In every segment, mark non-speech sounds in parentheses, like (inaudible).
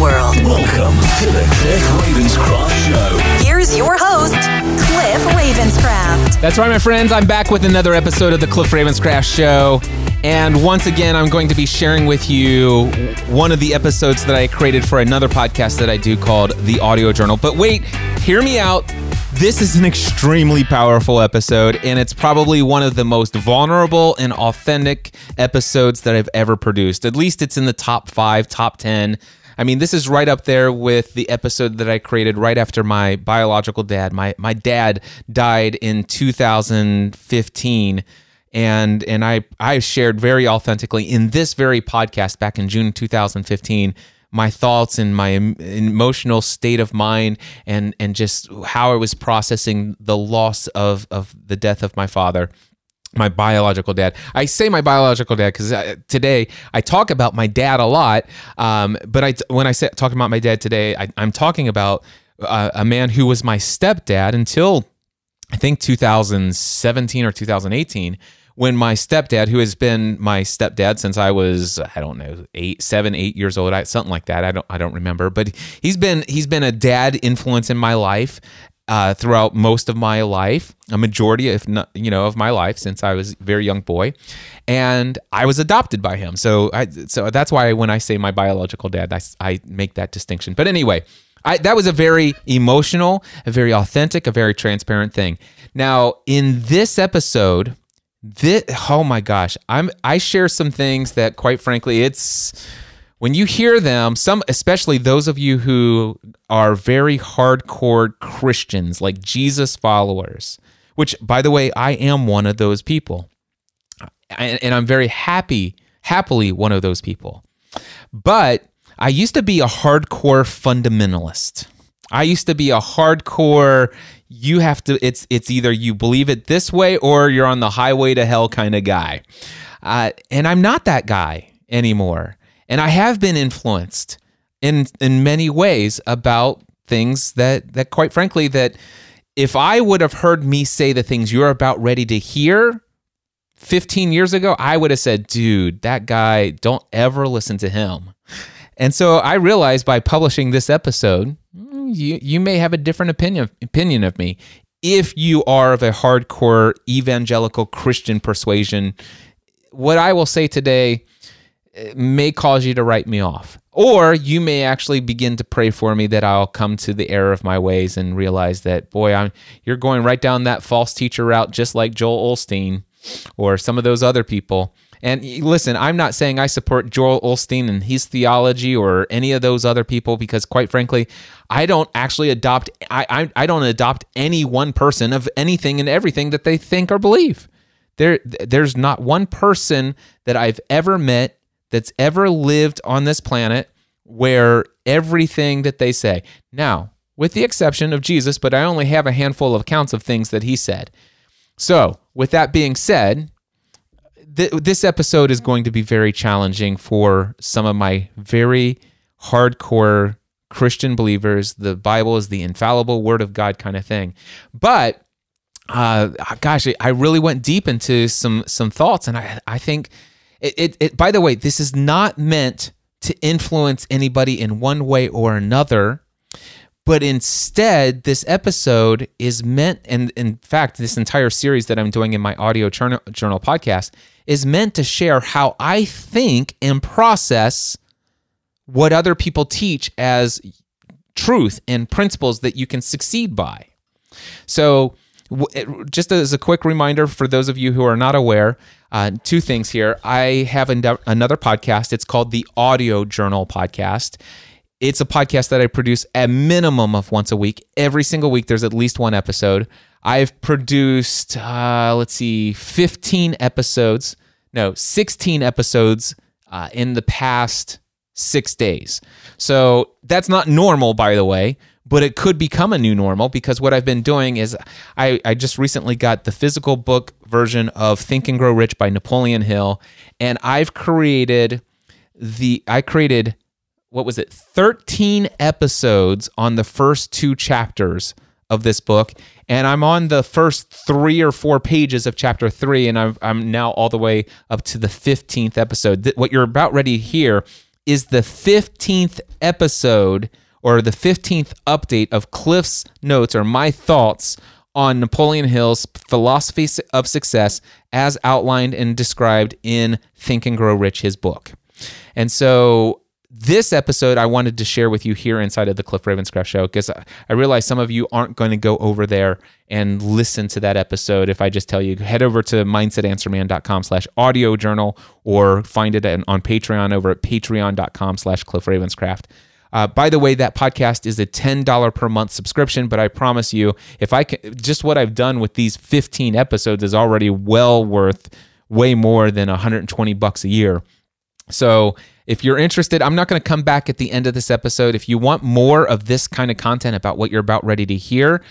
world. Welcome to the Cliff Ravenscraft Show. Here's your host, Cliff Ravenscraft. That's right, my friends. I'm back with another episode of the Cliff Ravenscraft Show. And once again, I'm going to be sharing with you one of the episodes that I created for another podcast that I do called The Audio Journal. But wait, hear me out. This is an extremely powerful episode, and it's probably one of the most vulnerable and authentic episodes that I've ever produced. At least it's in the top five, top 10. I mean, this is right up there with the episode that I created right after my biological dad. My my dad died in 2015 and and I I shared very authentically in this very podcast back in June 2015 my thoughts and my emotional state of mind and and just how I was processing the loss of of the death of my father my biological dad. I say my biological dad because today I talk about my dad a lot. Um, but I, when I say, talk about my dad today, I, I'm talking about uh, a man who was my stepdad until I think 2017 or 2018 when my stepdad, who has been my stepdad since I was I don't know eight, seven, eight years old, something like that. I don't I don't remember, but he's been he's been a dad influence in my life uh, throughout most of my life, a majority, if not, you know, of my life since I was a very young boy, and I was adopted by him. So, I, so that's why when I say my biological dad, I, I make that distinction. But anyway, I, that was a very emotional, a very authentic, a very transparent thing. Now, in this episode, this, oh my gosh, I'm I share some things that, quite frankly, it's when you hear them, some especially those of you who are very hardcore Christians, like Jesus followers, which by the way, I am one of those people. And, I'm very happy, happily one of those people. But I used to be a hardcore fundamentalist. I used to be a hardcore you have to it's it's either you believe it this way or you're on the highway to hell kind of guy. Uh, and I'm not that guy anymore. And I have been influenced in in many ways about things that that quite frankly that if I would have heard me say the things you're about ready to hear 15 years ago, I would have said, dude, that guy, don't ever listen to him. And so I realized by publishing this episode, you you may have a different opinion opinion of me if you are of a hardcore evangelical Christian persuasion. What I will say today may cause you to write me off. Or you may actually begin to pray for me that I'll come to the error of my ways and realize that, boy, I'm you're going right down that false teacher route, just like Joel Osteen or some of those other people. And listen, I'm not saying I support Joel Osteen and his theology or any of those other people because, quite frankly, I don't actually adopt. I, I, I don't adopt any one person of anything and everything that they think or believe. There, there's not one person that I've ever met that's ever lived on this planet where everything that they say. Now, with the exception of Jesus, but I only have a handful of accounts of things that he said. So, with that being said, th- this episode is going to be very challenging for some of my very hardcore Christian believers. The Bible is the infallible word of God kind of thing. But uh, gosh, I really went deep into some some thoughts, and I I think it, it, it, by the way, this is not meant to influence anybody in one way or another, but instead, this episode is meant, and in fact, this entire series that I'm doing in my audio journal, journal podcast is meant to share how I think and process what other people teach as truth and principles that you can succeed by. So, just as a quick reminder for those of you who are not aware, uh, two things here. I have another podcast. It's called the Audio Journal Podcast. It's a podcast that I produce a minimum of once a week. Every single week, there's at least one episode. I've produced, uh, let's see, 15 episodes, no, 16 episodes uh, in the past six days. So that's not normal, by the way, but it could become a new normal because what I've been doing is I, I just recently got the physical book version of Think and Grow Rich by Napoleon Hill, and I've created the I created what was it 13 episodes on the first two chapters of this book. And i'm on the first three or four pages of chapter three and i'm, I'm now all the way up to the 15th episode. What you're about ready to hear is the 15th episode or the 15th update of cliff's notes or my thoughts on napoleon hill's philosophy of success as outlined and described in think and grow rich his book and so this episode I wanted to share with you here inside of the Cliff Ravenscraft show because I realize some of you aren't going to go over there and listen to that episode if I just tell you head over to mindsetanswerman.com slash audio journal or find it on Patreon over at patreon.com slash Cliff Ravenscraft. Uh, by the way, that podcast is a $10 per month subscription, but I promise you, if I can, just what I've done with these 15 episodes is already well worth way more than 120 bucks a year. So if you're interested, I'm not going to come back at the end of this episode. If you want more of this kind of content about what you're about ready to hear,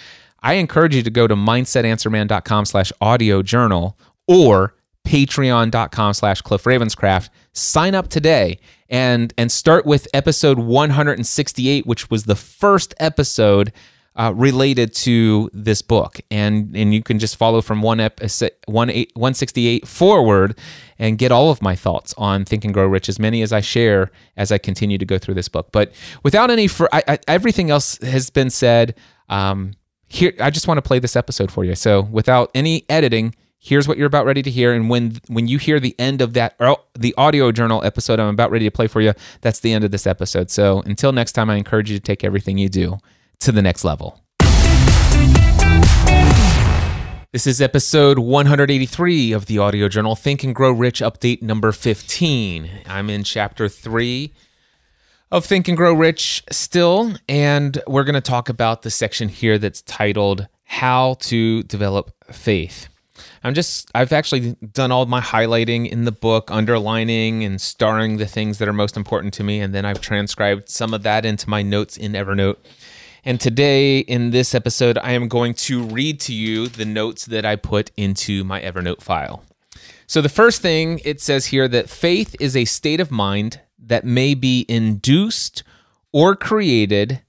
I encourage you to go to mindsetanswerman.com slash audio journal or patreon.com slash cliff ravenscraft sign up today and and start with episode 168 which was the first episode uh, related to this book, and and you can just follow from one episode one eight one sixty eight forward, and get all of my thoughts on Think and Grow Rich, as many as I share as I continue to go through this book. But without any, for I, I, everything else has been said. Um, here, I just want to play this episode for you. So without any editing, here's what you're about ready to hear and when when you hear the end of that or the audio journal episode i'm about ready to play for you that's the end of this episode so until next time i encourage you to take everything you do to the next level. This is episode 183 of the audio journal Think and Grow Rich update number 15. I'm in chapter 3 of Think and Grow Rich still, and we're going to talk about the section here that's titled How to Develop Faith. I'm just, I've actually done all my highlighting in the book, underlining and starring the things that are most important to me, and then I've transcribed some of that into my notes in Evernote. And today, in this episode, I am going to read to you the notes that I put into my Evernote file. So, the first thing it says here that faith is a state of mind that may be induced or created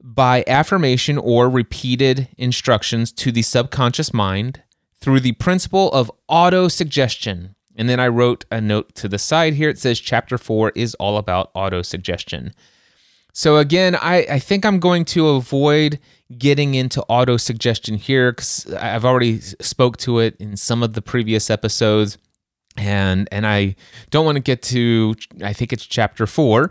by affirmation or repeated instructions to the subconscious mind through the principle of auto suggestion. And then I wrote a note to the side here. It says chapter four is all about auto suggestion. So again, I, I think I'm going to avoid getting into auto suggestion here because I've already spoke to it in some of the previous episodes, and and I don't want to get to I think it's chapter four,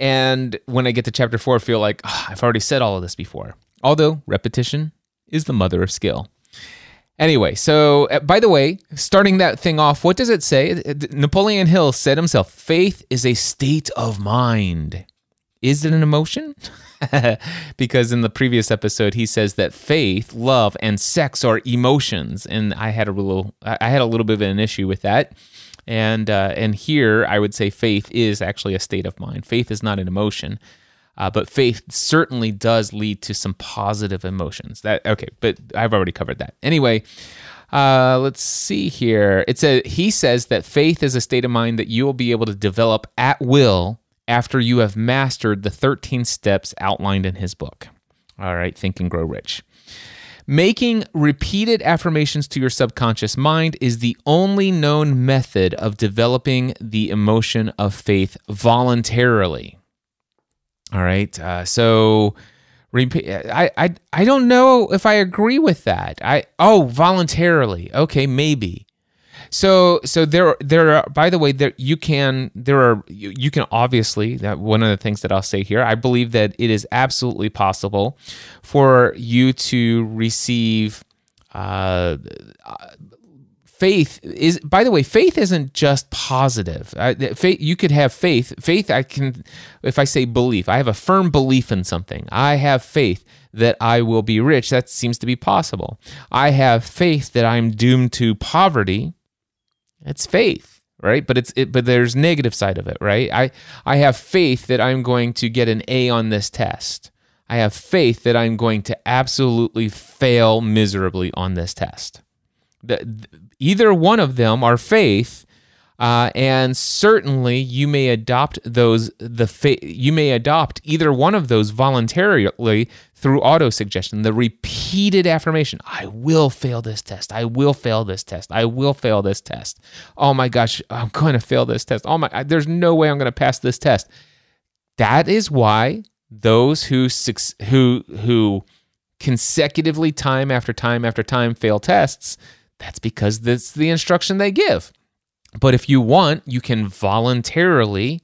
and when I get to chapter four, I feel like oh, I've already said all of this before. Although repetition is the mother of skill. Anyway, so uh, by the way, starting that thing off, what does it say? Napoleon Hill said himself, faith is a state of mind. Is it an emotion? (laughs) because in the previous episode he says that faith, love, and sex are emotions, and I had a little I had a little bit of an issue with that. And uh, and here I would say faith is actually a state of mind. Faith is not an emotion, uh, but faith certainly does lead to some positive emotions. That okay, but I've already covered that. Anyway, uh, let's see here. It's a he says that faith is a state of mind that you will be able to develop at will after you have mastered the 13 steps outlined in his book. All right, Think and Grow Rich. Making repeated affirmations to your subconscious mind is the only known method of developing the emotion of faith voluntarily. All right, uh, so I, I I don't know if I agree with that. I oh voluntarily. Okay, maybe. So so there there are by the way there you can there are you, you can obviously that one of the things that I'll say here I believe that it is absolutely possible for you to receive uh, faith is by the way faith isn't just positive uh, faith you could have faith faith i can if i say belief i have a firm belief in something i have faith that i will be rich that seems to be possible i have faith that i'm doomed to poverty it's faith, right? But it's it, but there's negative side of it, right? I I have faith that I'm going to get an A on this test. I have faith that I'm going to absolutely fail miserably on this test. The, either one of them are faith, uh, and certainly you may adopt those the fa- you may adopt either one of those voluntarily through auto suggestion the repeated affirmation i will fail this test. I will fail this test. I will fail this test. Oh my gosh i'm going to fail this test. Oh my there's no way i'm going to pass this test. That is why those who who who consecutively time after time after time fail tests that's because that's the instruction they give. But if you want, you can voluntarily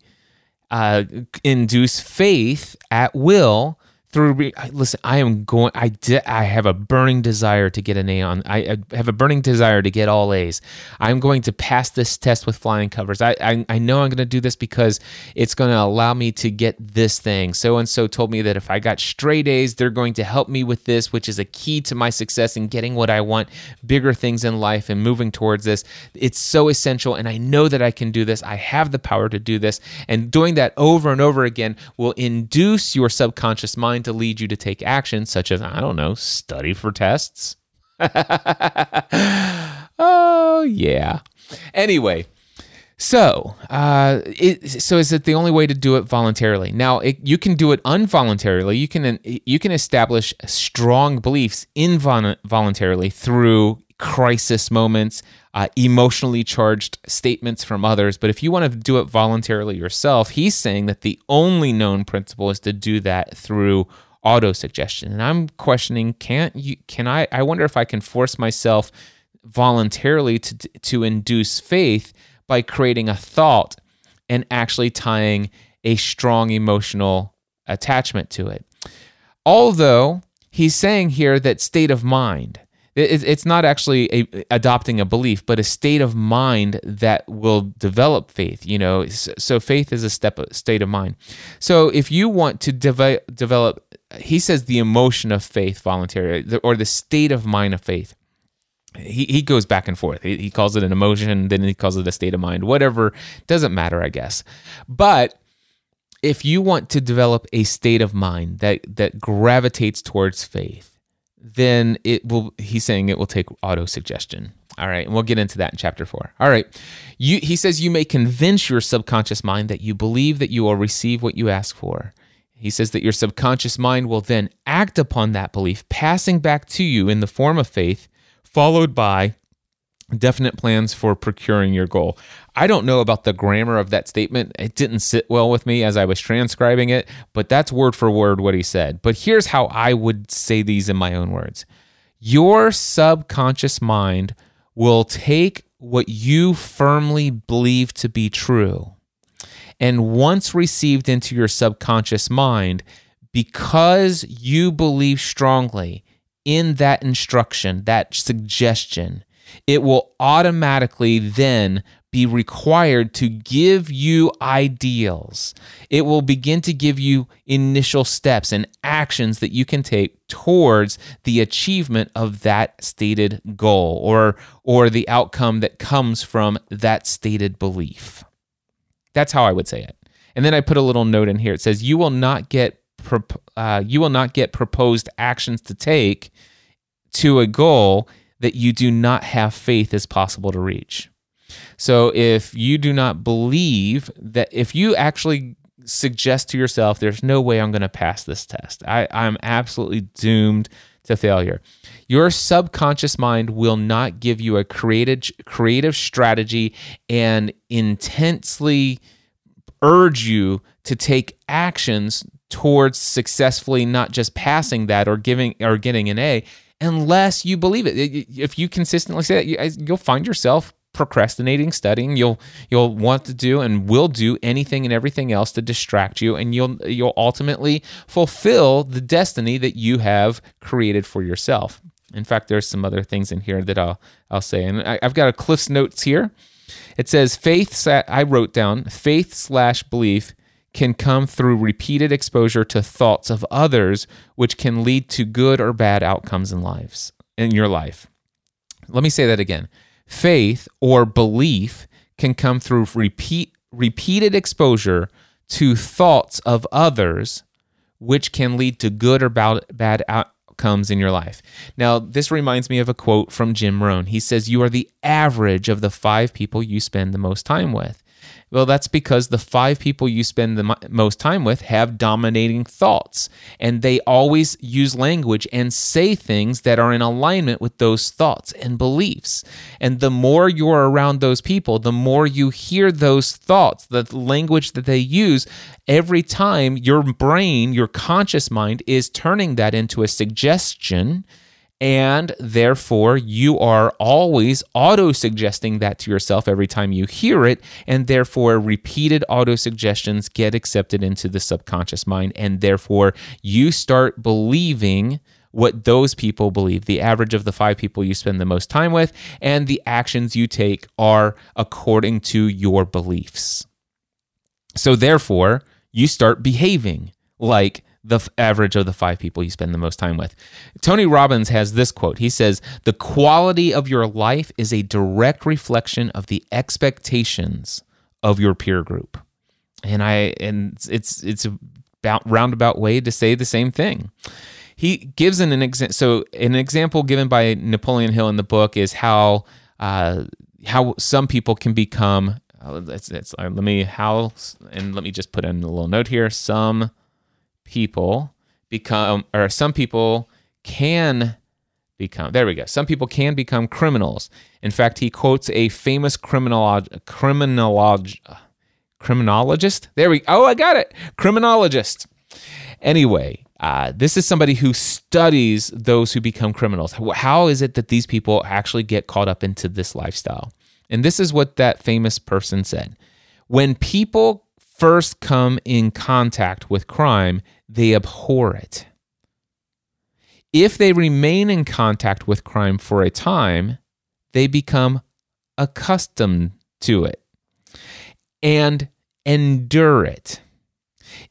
uh, induce faith at will through listen i am going i di- i have a burning desire to get an a on I, I have a burning desire to get all a's. I'm going to pass this test with flying covers. I i, I know i'm going to do this because it's going to allow me to get this thing. So and so told me that if i got straight a's they're going to help me with this which is a key to my success in getting what i want bigger things in life and moving towards this. It's so essential and i know that i can do this. I have the power to do this. And doing that over and over again will induce your subconscious mind to lead you to take action, such as, I don't know, study for tests. (laughs) oh, yeah. Anyway, so, uh, it, so is it the only way to do it voluntarily? Now, it, you can do it involuntarily. You can you can establish strong beliefs involuntarily through crisis moments, uh, emotionally charged statements from others. But if you want to do it voluntarily yourself, he's saying that the only known principle is to do that through auto suggestion. And I'm questioning, can't you? Can I? I wonder if I can force myself voluntarily to to induce faith by creating a thought and actually tying a strong emotional attachment to it. Although he's saying here that state of mind it's not actually a, adopting a belief, but a state of mind that will develop faith. You know, so faith is a step state of mind. So if you want to deve- develop, he says the emotion of faith voluntarily, or the state of mind of faith. He, he goes back and forth. He, he calls it an emotion, then he calls it a state of mind. Whatever doesn't matter, I guess. But if you want to develop a state of mind that that gravitates towards faith then it will he's saying it will take auto suggestion all right and we'll get into that in chapter 4 all right you, he says you may convince your subconscious mind that you believe that you will receive what you ask for. He says that your subconscious mind will then act upon that belief passing back to you in the form of faith followed by definite plans for procuring your goal. I don't know about the grammar of that statement. It didn't sit well with me as I was transcribing it, but that's word for word what he said. But here's how I would say these in my own words Your subconscious mind will take what you firmly believe to be true. And once received into your subconscious mind, because you believe strongly in that instruction, that suggestion, it will automatically then be required to give you ideals. It will begin to give you initial steps and actions that you can take towards the achievement of that stated goal or or the outcome that comes from that stated belief. That's how I would say it. And then I put a little note in here. It says you will not get uh, you will not get proposed actions to take to a goal that you do not have faith is possible to reach. So if you do not believe that, if you actually suggest to yourself, there's no way I'm going to pass this test, I, I'm absolutely doomed to failure. Your subconscious mind will not give you a creative, creative strategy and intensely urge you to take actions towards successfully not just passing that or giving or getting an A unless you believe it. If you consistently say that, you'll find yourself procrastinating studying. You'll you'll want to do and will do anything and everything else to distract you and you'll you'll ultimately fulfill the destiny that you have created for yourself. In fact there's some other things in here that i'll i'll say. And I, have got a cliff's notes here. It says faith i wrote down faith slash belief can come through repeated exposure to thoughts of others, which can lead to good or bad outcomes in lives in your life. Let me say that again. Faith or belief can come through repeat repeated exposure to thoughts of others which can lead to good or bad, outcomes in your life. Now, this reminds me of a quote from Jim Rohn. He says, You are the average of the five people you spend the most time with. Well, that's because the five people you spend the most time with have dominating thoughts, and they always use language and say things that are in alignment with those thoughts and beliefs. And the more you're around those people, the more you hear those thoughts, the language that they use, every time your brain, your conscious mind, is turning that into a suggestion and therefore you are always auto suggesting that to yourself every time you hear it and therefore repeated auto suggestions get accepted into the subconscious mind and therefore you start believing what those people believe. The average of the five people you spend the most time with and the actions you take are according to your beliefs. So therefore you start behaving like the f- average of the five people you spend the most time with. Tony Robbins has this quote. He says, The quality of your life is a direct reflection of the expectations of your peer group. And I and it's it's a about roundabout way to say the same thing. He gives an, an example. So an example given by Napoleon Hill in the book is how uh, how some people can become. Uh, uh, let me how and let me just put in a little note here. Some people become, or some people can become, there we go. Some people can become criminals. In fact, he quotes a famous criminolog, criminolog, criminologist. There we go. Oh, I got it. Criminologist. Anyway, uh, this is somebody who studies those who become criminals. How is it that these people actually get caught up into this lifestyle? And this is what that famous person said. When people first come in contact with crime, they abhor it. If they remain in contact with crime for a time, they become accustomed to it and endure it.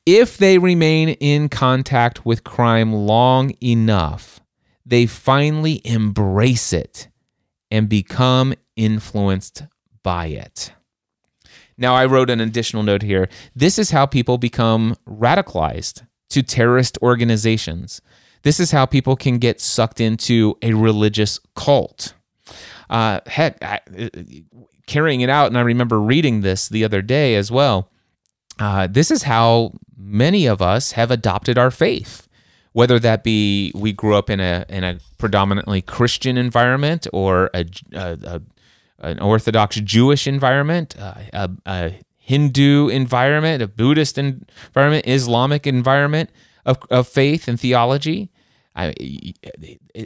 If they remain in contact with crime long enough, they finally embrace it and become influenced by it. Now, I wrote an additional note here. This is how people become radicalized to terrorist organizations. This is how people can get sucked into a religious cult. Uh, heck, I, carrying it out, and I remember reading this the other day as well. Uh, this is how many of us have adopted our faith, whether that be we grew up in a in a predominantly Christian environment or a, a, a an Orthodox Jewish environment, uh, a, a, Hindu environment, a Buddhist environment, Islamic environment of, of faith and theology. I,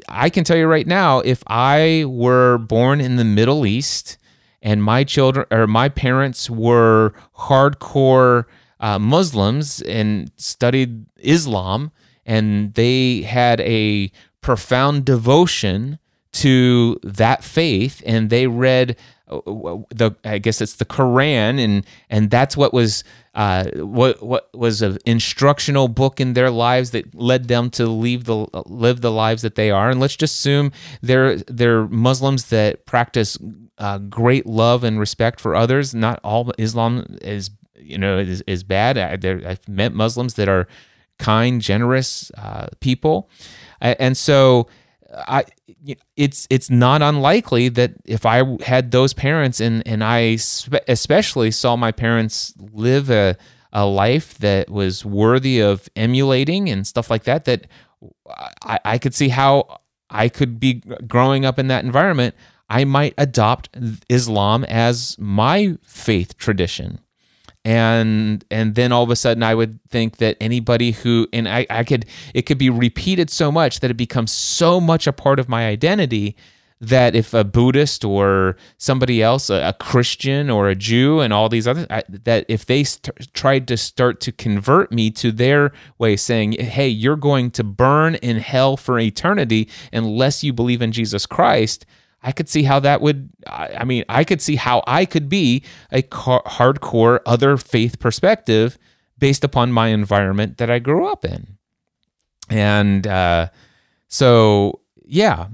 I can tell you right now, if I were born in the Middle East and my children or my parents were hardcore uh, Muslims and studied Islam, and they had a profound devotion to that faith and they read uh, the I guess it's the Quran and and that's what was uh, what what was an instructional book in their lives that led them to leave the live the lives that they are. And let's just assume they're they're Muslims that practice uh, great love and respect for others. Not all Islam is you know is, is bad. I, have met Muslims that are kind generous uh, people. And so I it's it's not unlikely that if I had those parents and and I especially saw my parents live a a life that was worthy of emulating and stuff like that that I, I could see how I could be growing up in that environment I might adopt Islam as my faith tradition and and then all of a sudden i would think that anybody who and I, I could it could be repeated so much that it becomes so much a part of my identity that if a buddhist or somebody else a, a christian or a jew and all these other I, that if they st- tried to start to convert me to their way saying hey you're going to burn in hell for eternity unless you believe in jesus christ I could see how that would, I mean, I could see how I could be a car- hardcore other faith perspective based upon my environment that I grew up in. And uh, so, yeah.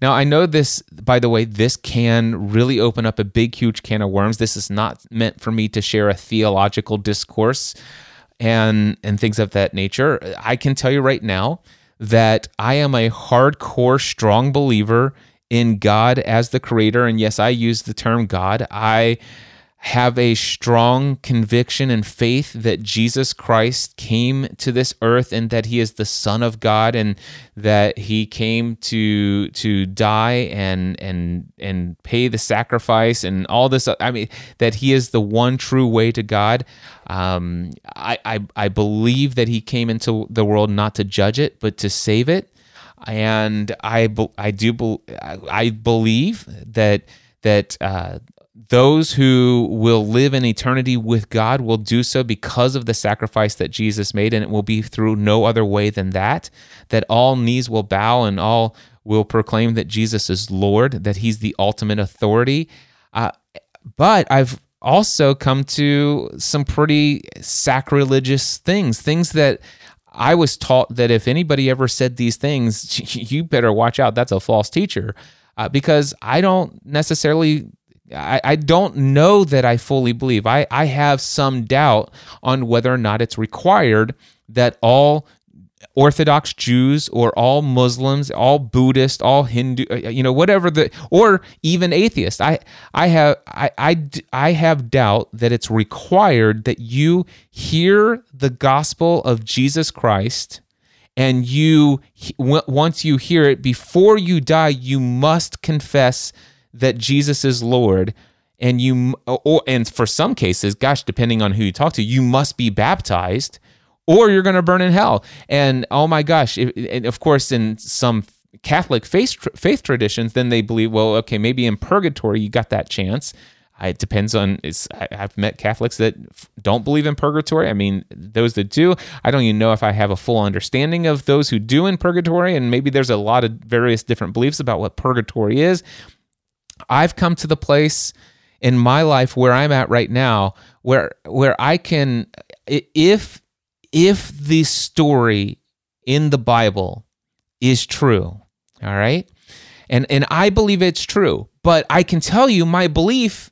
Now I know this. By the way, this can really open up a big, huge can of worms. This is not meant for me to share a theological discourse and and things of that nature. I can tell you right now that I am a hardcore, strong believer in God as the creator. And yes, I use the term God. I have a strong conviction and faith that Jesus Christ came to this earth and that he is the son of God and that he came to to die and and and pay the sacrifice and all this I mean that he is the one true way to God um, I, I I believe that he came into the world not to judge it but to save it and I I do I believe that that uh, those who will live in eternity with God will do so because of the sacrifice that Jesus made, and it will be through no other way than that. That all knees will bow and all will proclaim that Jesus is Lord, that He's the ultimate authority. Uh, but I've also come to some pretty sacrilegious things, things that I was taught that if anybody ever said these things, (laughs) you better watch out. That's a false teacher. Uh, because I don't necessarily, I, don't know that I fully believe. I have some doubt on whether or not it's required that all Orthodox Jews or all Muslims, all Buddhist, all Hindu, uh, you know, whatever the, or even atheists. I, I have, I, I, I have doubt that it's required that you hear the gospel of Jesus Christ, and you, once you hear it, before you die, you must confess that Jesus is Lord. And you, or, and for some cases, gosh, depending on who you talk to, you must be baptized or you're going to burn in hell. And oh my gosh, and of course, in some Catholic faith faith traditions, then they believe, well, okay, maybe in purgatory you got that chance. It depends on. It's, I- I've met Catholics that don't believe in purgatory. I mean, those that do, I don't even know if I have a full understanding of those who do in purgatory, and maybe there's a lot of various different beliefs about what purgatory is. I've come to the place in my life where I'm at right now where where I can if if the story in the Bible is true, all right? And and I believe it's true, but I can tell you my belief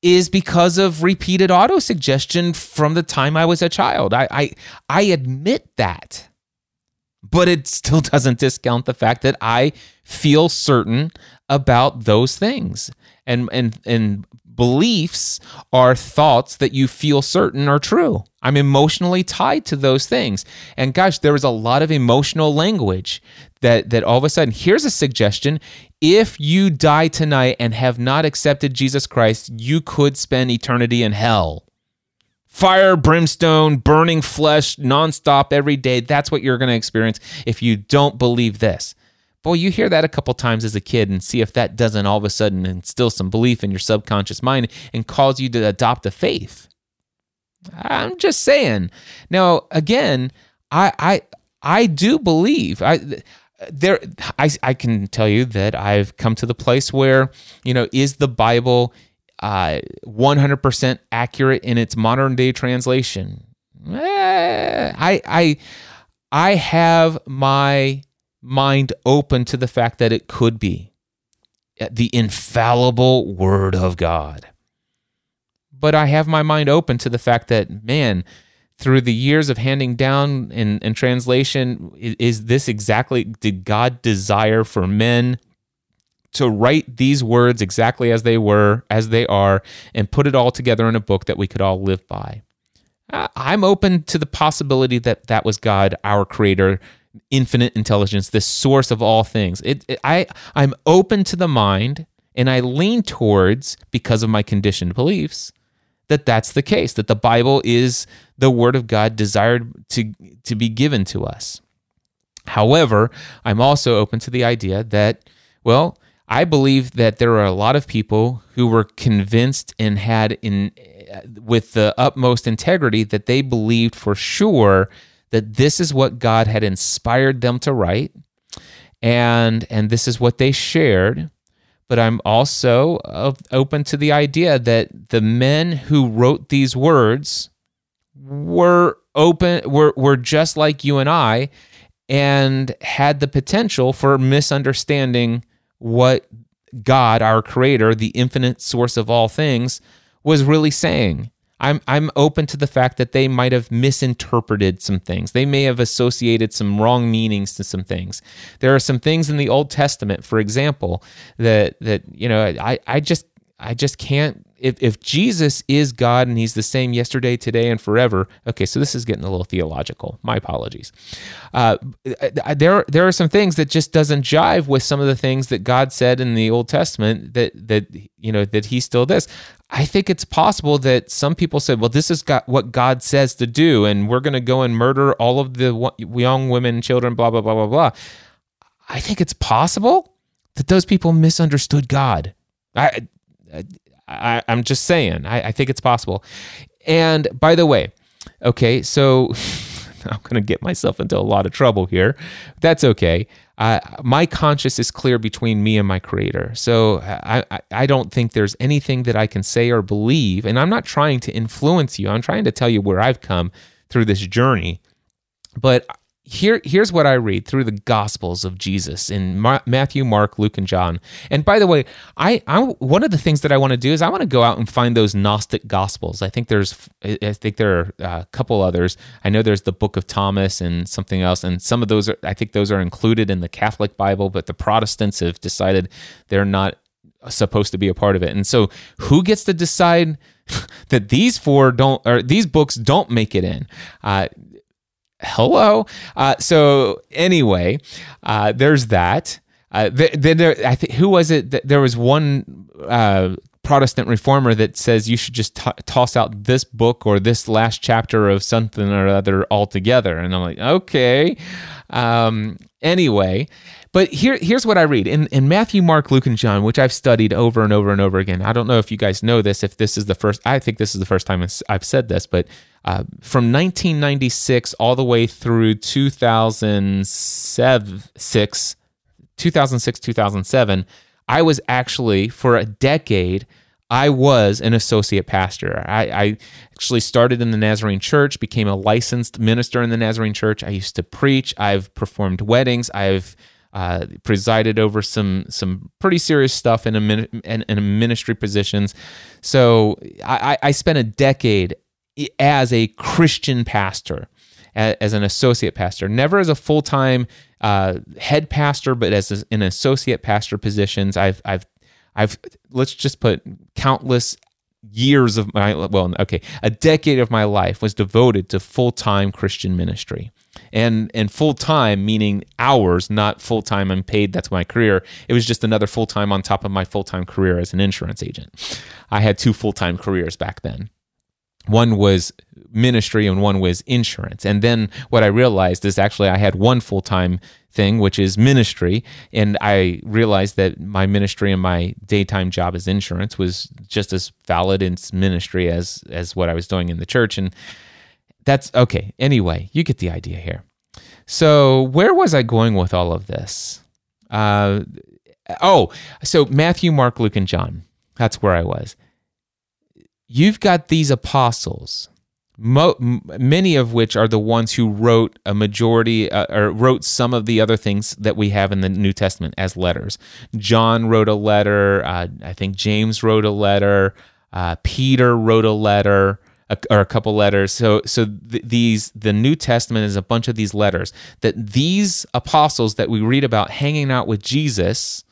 is because of repeated autosuggestion from the time I was a child. I I, I admit that but it still (laughs) doesn't discount the fact that I feel certain about those things. And and and beliefs are thoughts that you feel certain are true. I'm emotionally tied to those things. And gosh, there was a lot of emotional language that that all of a sudden here's a suggestion if you die tonight and have not accepted Jesus Christ, you could spend eternity in hell fire, brimstone, burning flesh nonstop every day. That's what you're going to experience if you don't believe this. Boy, you hear that a couple times as a kid and see if that doesn't all of a sudden instill some belief in your subconscious mind and cause you to adopt a faith. I'm just saying. Now, again, I I I do believe I there I I can tell you that I've come to the place where, you know, is the Bible uh 100% accurate in its modern day translation? Eh, I I I have my mind open to the fact that it could be the infallible word of God but I have my mind open to the fact that, man, through the years of handing down and, in translation, is, is this exactly, did God desire for men to write these words exactly as they were, as they are, and put it all together in a book that we could all live by? I'm open to the possibility that that was God, our creator, infinite intelligence, the source of all things. It, it- I, I'm open to the mind, and I lean towards, because of my conditioned beliefs, that that's the case, that the Bible is the word of God desired to, to be given to us. However, I'm also open to the idea that, well, I believe that there are a lot of people who were convinced and had in uh, with the utmost integrity that they believed for sure that this is what God had inspired them to write and and this is what they shared but I'm also open to the idea that the men who wrote these words were open were were just like you and I and had the potential for misunderstanding what God, our creator, the infinite source of all things, was really saying. I'm I'm open to the fact that they might have misinterpreted some things. They may have associated some wrong meanings to some things. There are some things in the Old Testament, for example, that that you know I I just I just can't if, if Jesus is God and he's the same yesterday, today, and forever, okay, so this is getting a little theological. My apologies. Uh, there, there are some things that just doesn't jive with some of the things that God said in the Old Testament that that you know that He still this. I think it's possible that some people said, "Well, this is got what God says to do, and we're going to go and murder all of the young women, children, blah blah blah blah blah." I think it's possible that those people misunderstood God. I, I am just saying. I, I think it's possible. And by the way, okay, so (laughs) I'm going to get myself into a lot of trouble here. That's okay. Uh, my conscience is clear between me and my creator. So I, I, I don't think there's anything that I can say or believe. And I'm not trying to influence you, I'm trying to tell you where I've come through this journey. But here here's what I read through the Gospels of Jesus in Matthew, Mark, Luke, and John. And by the way, I, I one of the things that I want to do is I want to go out and find those Gnostic Gospels. I think there's I think there are a couple others. I know there's the Book of Thomas and something else, and some of those are I think those are included in the Catholic Bible, but the Protestants have decided they're not supposed to be a part of it. And so, who gets to decide? (laughs) that these four don't or these books don't make it in. Uh, hello. Uh, so anyway, uh, there's that. Uh, then there, I think who was it? That There was one uh, Protestant reformer that says you should just t- toss out this book or this last chapter of something or other altogether. And I'm like, okay. Um, anyway, but here, here's what I read in, in Matthew, Mark, Luke, and John, which I've studied over and over and over again. I don't know if you guys know this, if this is the first, I think this is the first time I've said this, but uh, from 1996 all the way through 2006, 2006, 2007, I was actually, for a decade, I was an associate pastor. I, I, actually started in the Nazarene church, became a licensed minister in the Nazarene church. I used to preach. I've performed weddings. I've uh, presided over some some pretty serious stuff in a, min- in, in ministry positions. So I, I spent a decade as a Christian pastor, as an associate pastor, never as a full time uh, head pastor, but as a, in associate pastor positions. I've I've I've let's just put countless years of my well okay a decade of my life was devoted to full-time christian ministry and and full time meaning hours, not full time. I'm paid. That's my career. It was just another full time on top of my full time career as an insurance agent. I had two full time careers back then. One was ministry and one was insurance. And then what I realized is actually I had one full time thing, which is ministry. And I realized that my ministry and my daytime job as insurance was just as valid in ministry as as what I was doing in the church. And that's okay. Anyway, you get the idea here. So, where was I going with all of this? Uh, oh, so Matthew, Mark, Luke, and John. That's where I was. You've got these apostles, mo- many of which are the ones who wrote a majority uh, or wrote some of the other things that we have in the New Testament as letters. John wrote a letter. Uh, I think James wrote a letter. Uh, Peter wrote a letter a, or a couple letters. So so th- these the New Testament is a bunch of these letters that these apostles that we read about hanging out with Jesus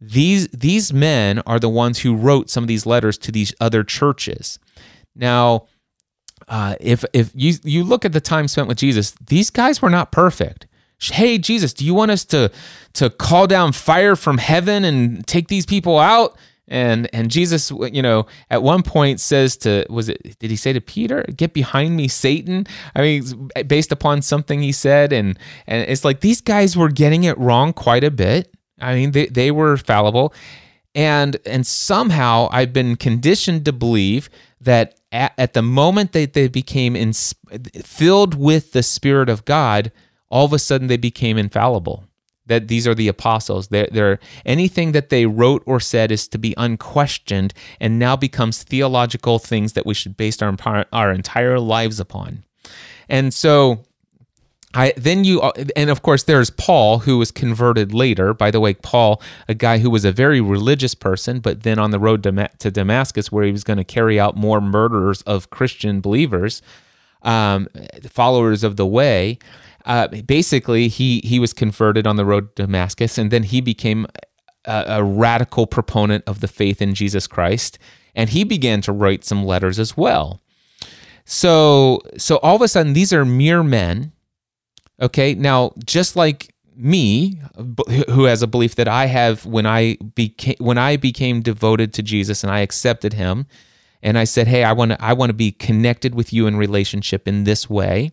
these these men are the ones who wrote some of these letters to these other churches. Now, uh, if if you you look at the time spent with Jesus, these guys were not perfect. Hey Jesus, do you want us to to call down fire from heaven and take these people out? And and Jesus, you know, at one point says to was it did he say to Peter, "Get behind me, Satan"? I mean, eh, based upon something he said, and and it's like these guys were getting it wrong quite a bit. I mean, they they were fallible, and and somehow I've been conditioned to believe that at, at the moment that they became in, filled with the Spirit of God, all of a sudden they became infallible that these are the apostles. They're, they're, anything that they wrote or said is to be unquestioned and now becomes theological things that we should base our, our entire lives upon. And so I then you and of course there's Paul who was converted later. By the way, Paul, a guy who was a very religious person, but then on the road to, to Damascus, where he was going to carry out more murders of Christian believers, um, followers of the way. Uh, basically, he he was converted on the road to Damascus, and then he became a, a radical proponent of the faith in Jesus Christ, and he began to write some letters as well. So so all of a sudden, these are mere men Okay. Now, just like me, who has a belief that I have when I became when I became devoted to Jesus and I accepted Him, and I said, "Hey, I want to I want to be connected with you in relationship in this way,"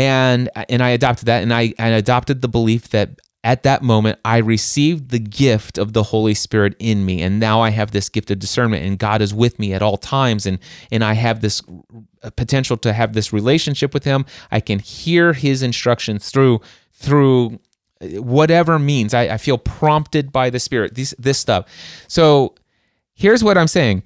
and and I adopted that, and I, I adopted the belief that at that moment I received the gift of the Holy Spirit in me. And now I have this gift of discernment and God is with me at all times. And and I have this potential to have this relationship with him. I can hear his instructions through through whatever means. I, I feel prompted by the Spirit these this stuff. So here's what I'm saying.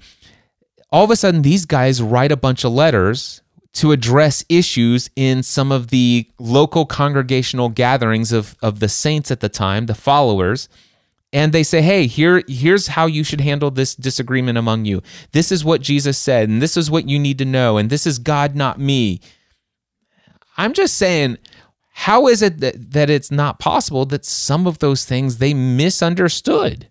All of a sudden these guys write a bunch of letters to address issues in some of the local congregational gatherings of, of the saints at the time, the followers. And they say, hey, here, here's how you should handle this disagreement among you. This is what Jesus said, and this is what you need to know, and this is God, not me. I'm just saying, how is it that, that it's not possible that some of those things they misunderstood?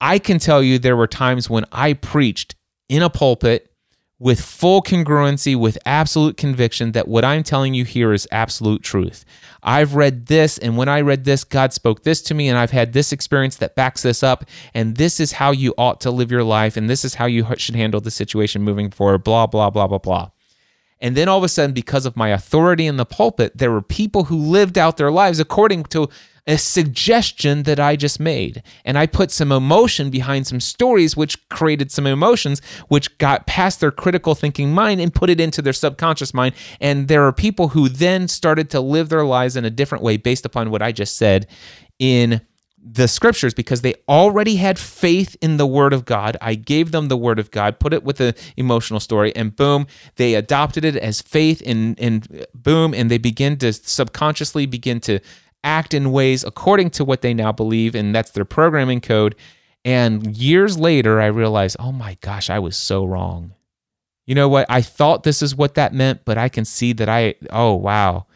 I can tell you there were times when I preached in a pulpit with full congruency, with absolute conviction that what I'm telling you here is absolute truth. I've read this, and when I read this, God spoke this to me, and I've had this experience that backs this up, and this is how you ought to live your life, and this is how you should handle the situation moving forward, blah, blah, blah, blah, blah. And then all of a sudden, because of my authority in the pulpit, there were people who lived out their lives according to a suggestion that I just made. And I put some emotion behind some stories, which created some emotions, which got past their critical thinking mind and put it into their subconscious mind. And there are people who then started to live their lives in a different way based upon what I just said in the scriptures because they already had faith in the word of God. I gave them the word of God, put it with an emotional story, and boom, they adopted it as faith and and boom, and they begin to subconsciously begin to act in ways according to what they now believe, and that's their programming code. And years later, I realized, oh my gosh, I was so wrong. You know what? I thought this is what that meant, but I can see that I, oh wow.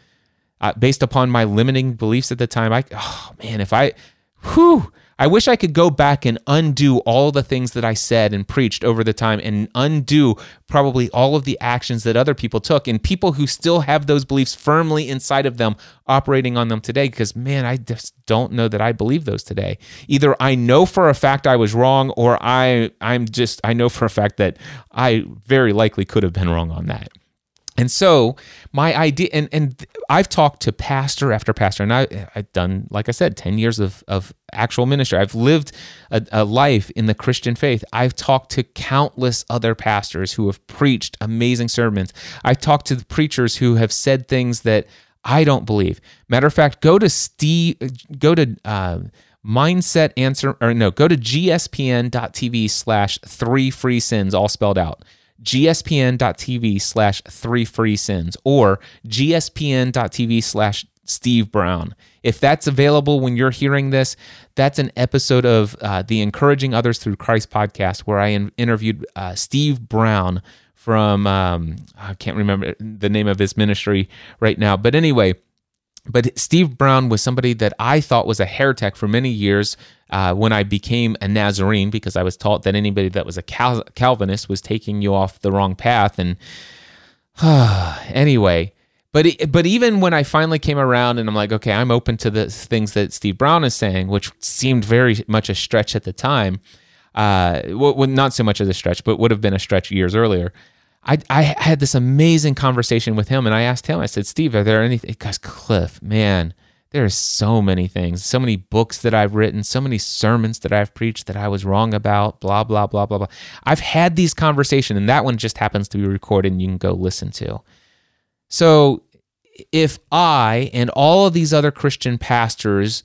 Uh, based upon my limiting beliefs at the time, I, oh man, if I, whew, I wish I could go back and undo all the things that I said and preached over the time and undo probably all of the actions that other people took and people who still have those beliefs firmly inside of them operating on them today because man, I just don't know that I believe those today. Either I know for a fact I was wrong or I I'm just I know for a fact that I very likely could have been wrong on that. And so my idea, and, and I've talked to pastor after pastor, and I, I've done, like I said, 10 years of, of actual ministry. I've lived a, a life in the Christian faith. I've talked to countless other pastors who have preached amazing sermons. I've talked to the preachers who have said things that I don't believe. Matter of fact, go to Steve, go to, uh, mindset answer, or no, go to gspn.tv slash three free sins, all spelled out gspn.tv slash three free sins or gspn.tv slash Steve Brown. If that's available when you're hearing this, that's an episode of uh, the Encouraging Others Through Christ podcast where I in- interviewed uh, Steve Brown from, um, I can't remember the name of his ministry right now. But anyway, but Steve Brown was somebody that I thought was a heretic for many years uh, when I became a Nazarene because I was taught that anybody that was a Cal- Calvinist was taking you off the wrong path. And uh, (sighs) anyway, but it, but even when I finally came around and I'm like, okay, I'm open to the things that Steve Brown is saying, which seemed very much a stretch at the time. Uh, well, not so much as a stretch, but would have been a stretch years earlier. I, I had this amazing conversation with him and I asked him, I said, Steve, are there anything? Because Cliff, man, there are so many things, so many books that I've written, so many sermons that I've preached that I was wrong about, blah, blah, blah, blah, blah. I've had these conversations and that one just happens to be recorded and you can go listen to. So if I and all of these other Christian pastors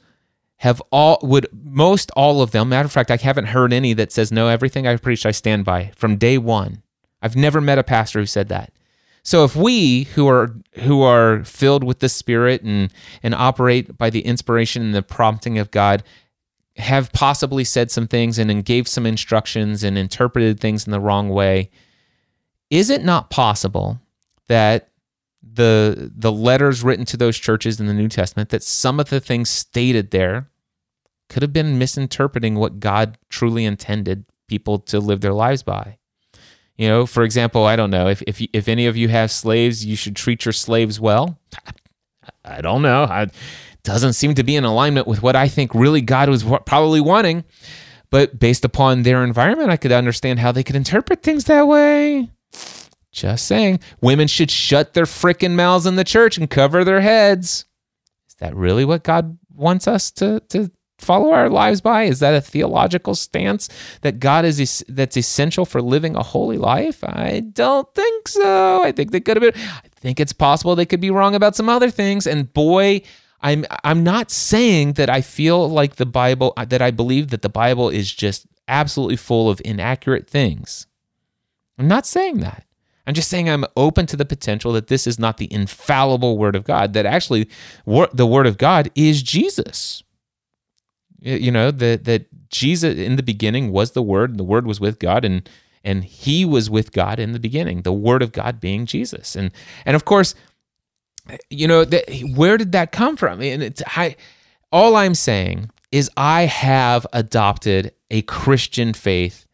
have all would most all of them matter of fact i haven't heard any that says no everything i've preached i stand by from day one I've never met a pastor who said that. So if we who are who are filled with the Spirit and and operate by the inspiration and the prompting of God have possibly said some things and then gave some instructions and interpreted things in the wrong way, is it not possible that the the letters written to those churches in the New Testament that some of the things stated there could have been misinterpreting what God truly intended people to live their lives by? You know, for example, I don't know if if if any of you have slaves, you should treat your slaves well. I don't know. I, doesn't seem to be in alignment with what I think really God was probably wanting. But based upon their environment, I could understand how they could interpret things that way. Just saying. Women should shut their frickin' mouths in the church and cover their heads. Is that really what God wants us to, to follow our lives by? Is that a theological stance that God is that's essential for living a holy life? I don't think so. I think they could have been. I think it's possible they could be wrong about some other things. And boy, I'm I'm not saying that I feel like the Bible uh, that I believe that the Bible is just absolutely full of inaccurate things. I'm not saying that. I'm just saying I'm open to the potential that this is not the infallible word of God, that actually the word of God is Jesus you know that that Jesus in the beginning was the word and the word was with God and and he was with God in the beginning the word of God being Jesus. And and of course you know that where did that come from? And it's I all I'm saying is I have adopted a Christian faith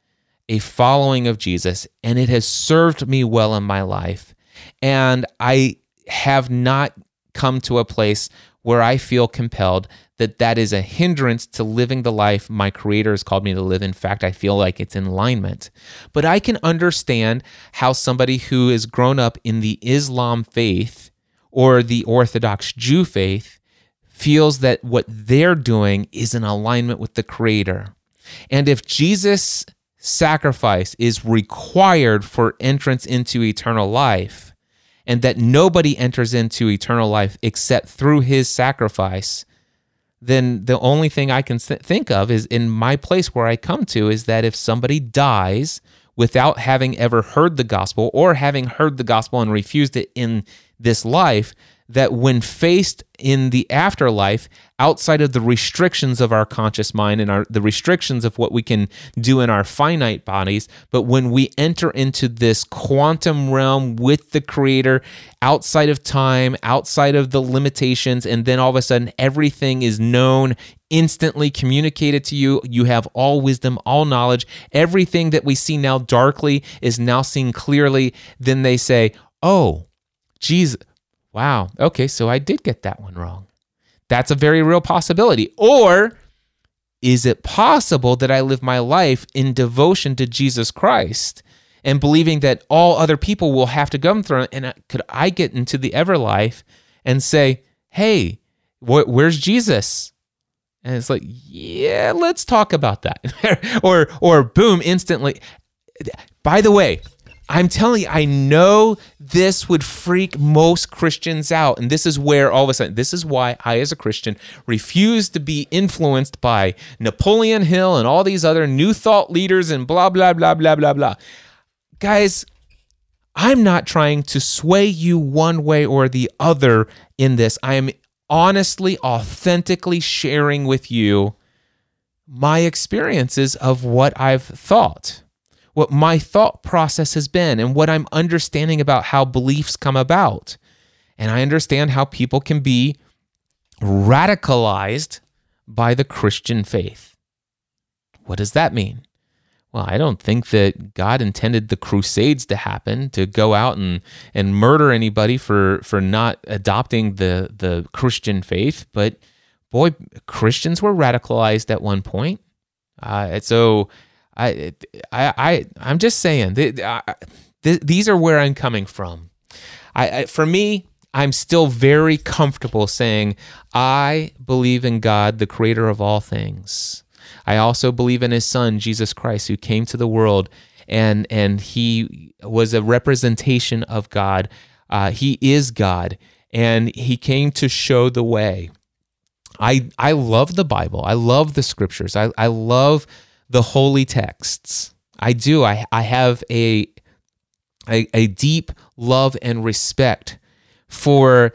a following of Jesus and it has served me well in my life. And I have not come to a place where I feel compelled that that is a hindrance to living the life my creator has called me to live. In fact, I feel like it's in alignment. But I can understand how somebody who has grown up in the Islam faith or the Orthodox Jew faith feels that what they're doing is in alignment with the creator. And if Jesus' sacrifice is required for entrance into eternal life, and that nobody enters into eternal life except through his sacrifice, then the only thing I can think of is in my place where I come to is that if somebody dies without having ever heard the gospel or having heard the gospel and refused it in this life, that when faced in the afterlife, outside of the restrictions of our conscious mind and our, the restrictions of what we can do in our finite bodies, but when we enter into this quantum realm with the Creator, outside of time, outside of the limitations, and then all of a sudden everything is known, instantly communicated to you. You have all wisdom, all knowledge. Everything that we see now darkly is now seen clearly. Then they say, Oh, Jesus Wow. Okay, so I did get that one wrong. That's a very real possibility. Or is it possible that I live my life in devotion to Jesus Christ and believing that all other people will have to come through? And could I get into the ever life and say, hey, wh- where's Jesus? And it's like, yeah, let's talk about that. (laughs) or, or boom, instantly. By the way, I'm telling you, I know this would freak most Christians out. And this is where all of a sudden, this is why I, as a Christian, refuse to be influenced by Napoleon Hill and all these other new thought leaders and blah, blah, blah, blah, blah, blah. Guys, I'm not trying to sway you one way or the other in this. I am honestly, authentically sharing with you my experiences of what I've thought what my thought process has been and what I'm understanding about how beliefs come about. And I understand how people can be radicalized by the Christian faith. What does that mean? Well, I don't think that God intended the crusades to happen to go out and, and murder anybody for, for not adopting the, the Christian faith, but boy, Christians were radicalized at one point. Uh, so I, I, I, I'm just saying, th- th- these are where I'm coming from. I, I, for me, I'm still very comfortable saying, I believe in God, the creator of all things. I also believe in his son, Jesus Christ, who came to the world and, and he was a representation of God. Uh, he is God and he came to show the way. I, I love the Bible. I love the scriptures. I, I love the holy texts. I do. I, I have a a, a deep love and respect for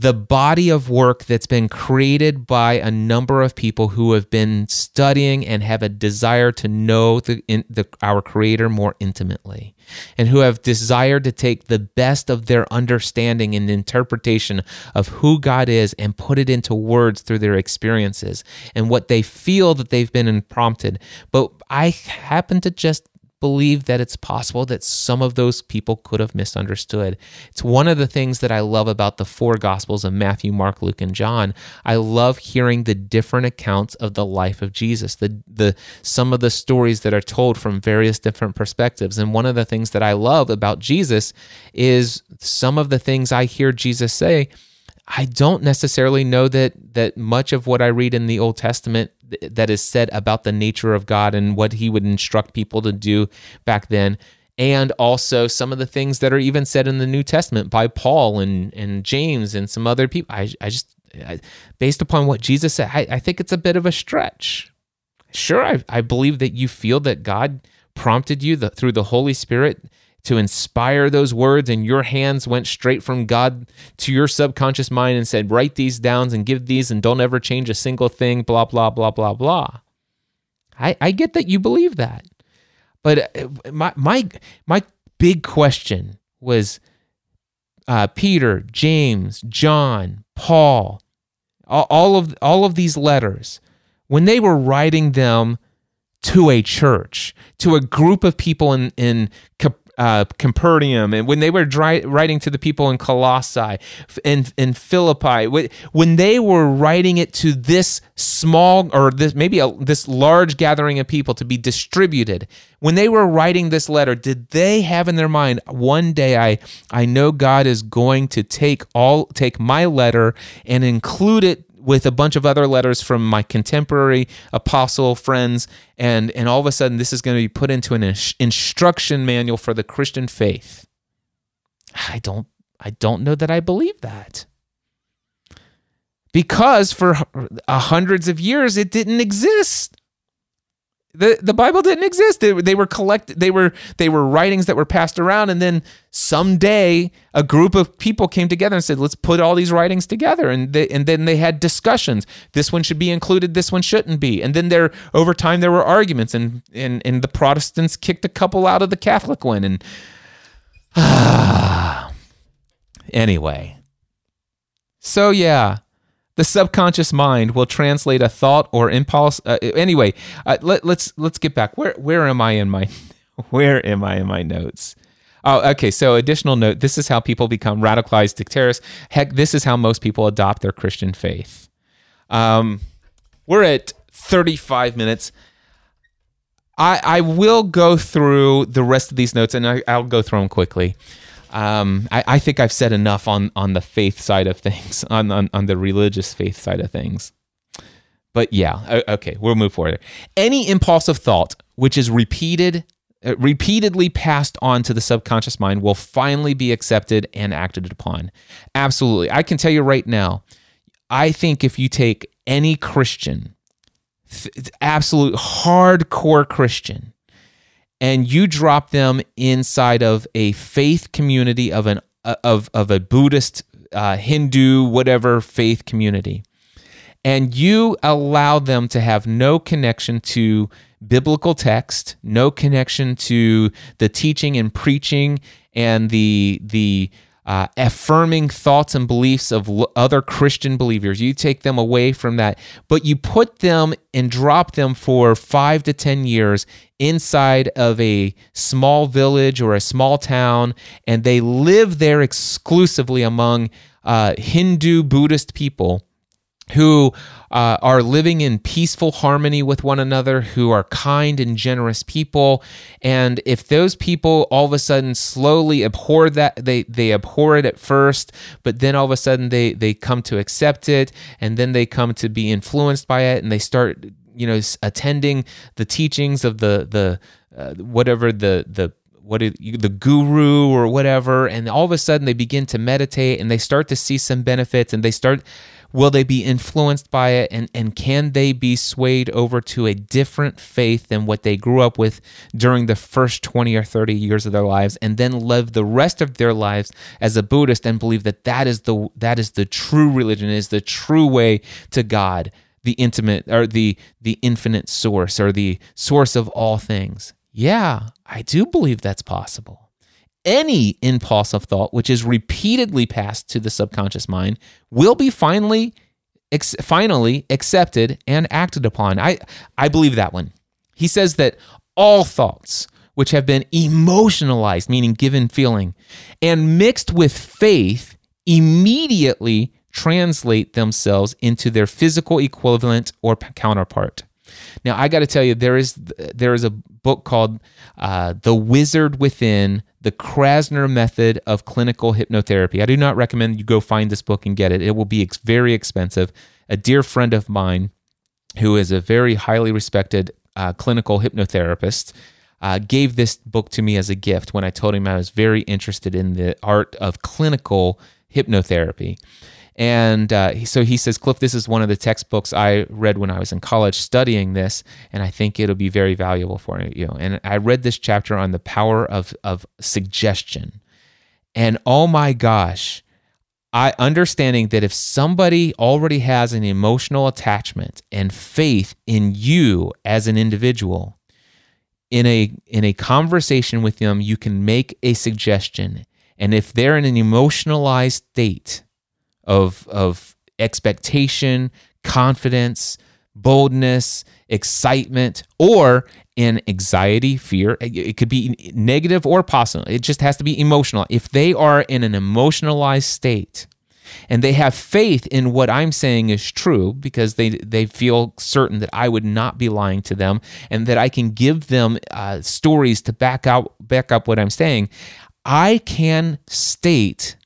the body of work that's been created by a number of people who have been studying and have a desire to know the, in, the, our creator more intimately and who have desired to take the best of their understanding and interpretation of who God is and put it into words through their experiences and what they feel that they've been prompted. But I happen to just believe that it's possible that some of those people could have misunderstood. It's one of the things that I love about the four gospels of Matthew, Mark, Luke, and John. I love hearing the different accounts of the life of Jesus, the the some of the stories that are told from various different perspectives. And one of the things that I love about Jesus is some of the things I hear Jesus say I don't necessarily know that that much of what I read in the Old Testament that is said about the nature of God and what he would instruct people to do back then and also some of the things that are even said in the New Testament by Paul and, and James and some other people. I, I just, I, based upon what Jesus said, I, I think it's a bit of a stretch. Sure, I, I believe that you feel that God prompted you the, through the Holy Spirit to inspire those words, and your hands went straight from God to your subconscious mind and said, Write these down and give these, and don't ever change a single thing, blah, blah, blah, blah, blah. I, I get that you believe that. But uh, my, my, my big question was uh, Peter, James, John, Paul, all, all, of, all of these letters, when they were writing them to a church, to a group of people in, in uh, Capernaum, and when they were dry, writing to the people in Colossae and in Philippi, when they were writing it to this small or this maybe a, this large gathering of people to be distributed, when they were writing this letter, did they have in their mind one day I I know God is going to take all take my letter and include it with a bunch of other letters from my contemporary apostle friends and and all of a sudden this is going to be put into an instruction manual for the Christian faith. I don't I don't know that I believe that. Because for uh, hundreds of years it didn't exist the the Bible didn't exist. They, they were collect they were they were writings that were passed around, and then someday a group of people came together and said, "Let's put all these writings together." And they, and then they had discussions. This one should be included. This one shouldn't be. And then there over time there were arguments, and and and the Protestants kicked a couple out of the Catholic one. And ah, (sighs) anyway, so yeah, the subconscious mind will translate a thought or impulse. Uh, anyway, uh, let, let's let's get back. Where where am I in my (laughs) where am I in my notes? Oh, okay. So, additional note: this is how people become radicalized dictators. Heck, this is how most people adopt their Christian faith. Um, we're at 35 minutes. I I will go through the rest of these notes, and I, I'll go through them quickly um, I, I, think I've said enough on on the faith side of things, (laughs) on on, on the religious faith side of things. But yeah, okay, we'll move forward. Any impulsive thought which is repeated, uh, repeatedly passed on to the subconscious mind will finally be accepted and acted upon. Absolutely, I can tell you right now. I think if you take any Christian, absolute hardcore Christian, and you drop them inside of a faith community of an of of a Buddhist, uh, Hindu, whatever faith community, and you allow them to have no connection to biblical text, no connection to the teaching and preaching and the the uh, affirming thoughts and beliefs of l- other Christian believers. You take them away from that, but you put them and drop them for five to 10 years inside of a small village or a small town, and they live there exclusively among uh, Hindu Buddhist people who uh, are living in peaceful harmony with one another, who are kind and generous people. And if those people all of a sudden slowly abhor that, they, they abhor it at first, but then all of a sudden they, they come to accept it, and then they come to be influenced by it, and they start, you know, attending the teachings of the, the, uh, whatever the, the, what the guru or whatever and all of a sudden they begin to meditate and they start to see some benefits and they start Will they be influenced by it? And, and can they be swayed over to a different faith than what they grew up with during the first 20 or 30 years of their lives and then live the rest of their lives as a Buddhist and believe that that is the, that is the true religion, is the true way to God, the intimate or the, the infinite source or the source of all things? Yeah, I do believe that's possible any impulse of thought which is repeatedly passed to the subconscious mind will be finally ex- finally accepted and acted upon. I I believe that one. He says that all thoughts which have been emotionalized, meaning given feeling, and mixed with faith immediately translate themselves into their physical equivalent or counterpart. Now, I got to tell you, there is there is a book called uh, "The Wizard Within: The Krasner Method of Clinical Hypnotherapy." I do not recommend you go find this book and get it. It will be ex- very expensive. A dear friend of mine, who is a very highly respected uh, clinical hypnotherapist, uh, gave this book to me as a gift when I told him I was very interested in the art of clinical hypnotherapy. And uh, so he says, Cliff, this is one of the textbooks I read when I was in college studying this, and I think it'll be very valuable for you. And I read this chapter on the power of, of suggestion. And oh my gosh, I understanding that if somebody already has an emotional attachment and faith in you as an individual, in a in a conversation with them, you can make a suggestion. And if they're in an emotionalized state, of of expectation, confidence, boldness, excitement, or in anxiety, fear. It could be negative or positive. It just has to be emotional. If they are in an emotionalized state and they have faith in what I'm saying is true because they, they feel certain that I would not be lying to them and that I can give them uh, stories to back out back up what I'm saying, I can state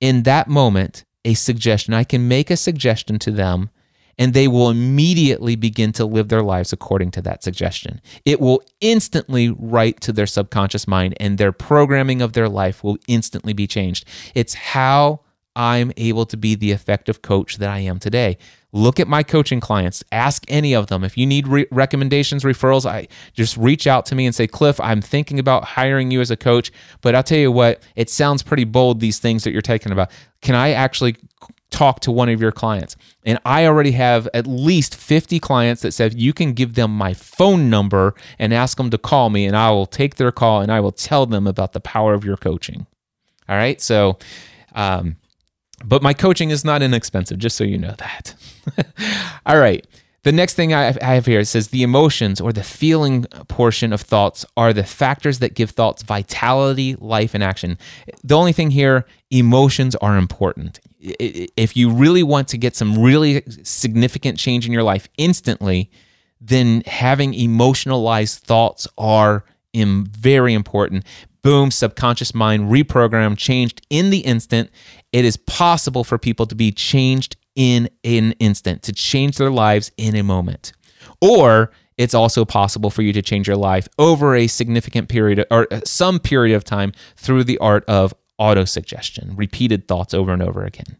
in that moment a suggestion. I can make a suggestion to them and they will immediately begin to live their lives according to that suggestion. It will instantly write to their subconscious mind and their programming of their life will instantly be changed. It's how I'm able to be the effective coach that I am today. Look at my coaching clients. Ask any of them. If you need re- recommendations, referrals, I just reach out to me and say, Cliff, I'm thinking about hiring you as a coach. But I'll tell you what, it sounds pretty bold, these things that you're talking about. Can I actually talk to one of your clients? And I already have at least 50 clients that said, you can give them my phone number and ask them to call me, and I will take their call and I will tell them about the power of your coaching. All right. So, um, but my coaching is not inexpensive, just so you know that. (laughs) All right. The next thing I have here says the emotions or the feeling portion of thoughts are the factors that give thoughts vitality, life, and action. The only thing here, emotions are important. If you really want to get some really significant change in your life instantly, then having emotionalized thoughts are very important boom, subconscious mind reprogrammed, changed in the instant. It is possible for people to be changed in an instant, to change their lives in a moment. Or it's also possible for you to change your life over a significant period or uh, some period of time through the art of autosuggestion, repeated thoughts over and over again.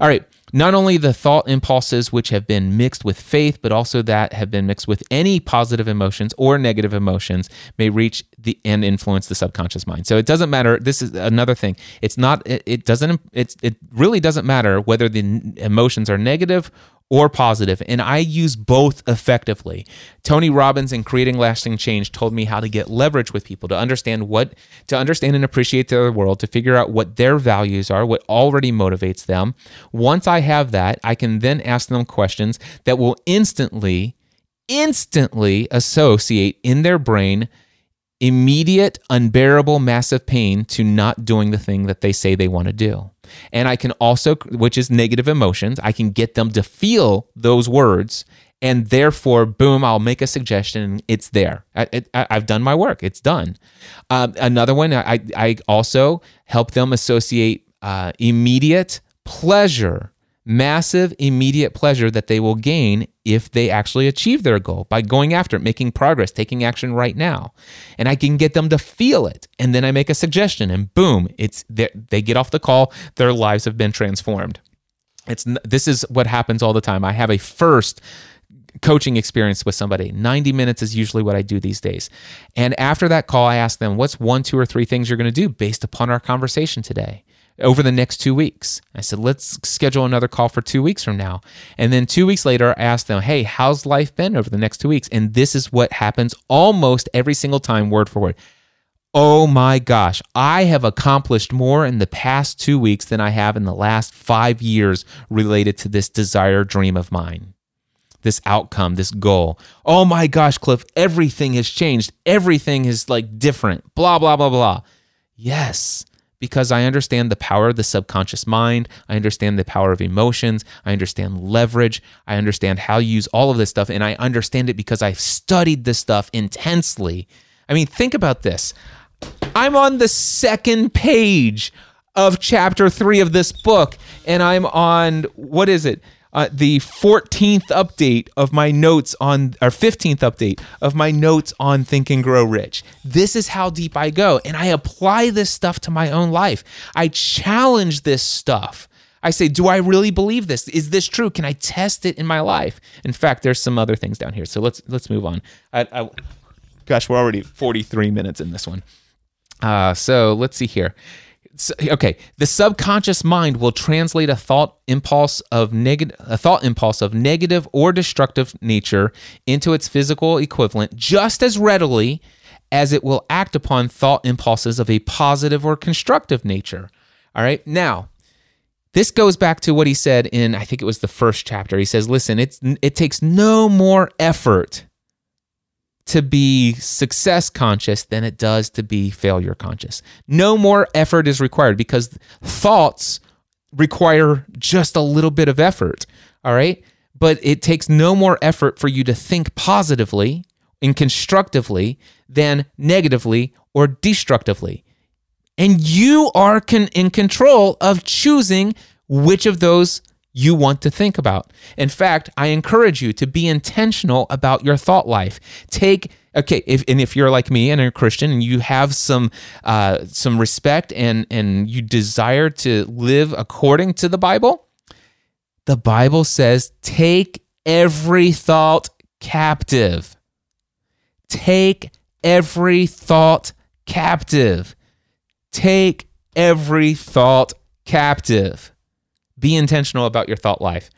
All right. Not only the thought impulses which have been mixed with faith, but also that have been mixed with any positive emotions or negative emotions may reach the and influence the subconscious mind. So it doesn't matter. This is another thing. It's not. It, it doesn't. It's. It really doesn't matter whether the emotions are negative or positive, and I use both effectively. Tony Robbins in Creating Lasting Change told me how to get leverage with people to understand what to understand and appreciate their world, to figure out what their values are, what already motivates them. Once I have that, I can then ask them questions that will instantly instantly associate in their brain immediate, unbearable, massive pain to not doing the thing that they say they want to do. And I can also, which is negative emotions, I can get them to feel those words. And therefore, boom, I'll make a suggestion. It's there. I, have done my work. It's done. Um, another one, I, I also help them associate uh, immediate pleasure massive immediate pleasure that they will gain if they actually achieve their goal by going after it, making progress, taking action right now. And I can get them to feel it. And then I make a suggestion and boom, it's they get off the call, their lives have been transformed. It's this is what happens all the time. I have a first coaching experience with somebody. 90 minutes is usually what I do these days. And after that call, I ask them, what's one, two, or three things you're going to do based upon our conversation today? Over the next two weeks. I said, let's schedule another call for two weeks from now. And then two weeks later, I asked them, hey, how's life been over the next two weeks? And this is what happens almost every single time, word for word. Oh my gosh, I have accomplished more in the past two weeks than I have in the last five years related to this desire dream of mine this outcome, this goal. Oh my gosh, Cliff, everything has changed. Everything is like different. Blah, blah, blah, blah. Yes, because I understand the power of the subconscious mind. I understand the power of emotions. I understand leverage. I understand how you use all of this stuff. And I understand it because I've studied this stuff intensely. I mean, think about this. I'm on the second page of chapter three of this book, and I'm on, what is it? Uh, the 14th update of my notes on, or 15th update of my notes on Think and Grow Rich. This is how deep I go. And I apply this stuff to my own life. I challenge this stuff. I say, do I really believe this? Is this true? Can I test it in my life? In fact, there's some other things down here. So let's let's move on. I, I, gosh, we're already 43 minutes in this one. Uh, so let's see here okay the subconscious mind will translate a thought impulse of negative a thought impulse of negative or destructive nature into its physical equivalent just as readily as it will act upon thought impulses of a positive or constructive nature. All right now this goes back to what he said in i think it was the first chapter. He says listen it's it takes no more effort to be success conscious than it does to be failure conscious. No more effort is required because thoughts require just a little bit of effort. All right. But it takes no more effort for you to think positively and constructively than negatively or destructively. And you are con- in control of choosing which of those you want to think about. In fact, I encourage you to be intentional about your thought life. Take okay, if and if you're like me and a Christian and you have some uh, some respect and and you desire to live according to the Bible, the Bible says take every thought captive. Take every thought captive. Take every thought captive. Be intentional about your thought life.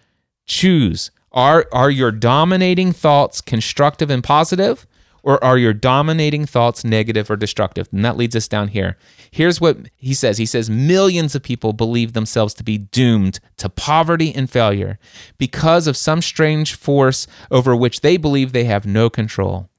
Choose. Are, are your dominating thoughts constructive and positive, or are your dominating thoughts negative or destructive? And that leads us down here. Here's what he says He says, Millions of people believe themselves to be doomed to poverty and failure because of some strange force over which they believe they have no control.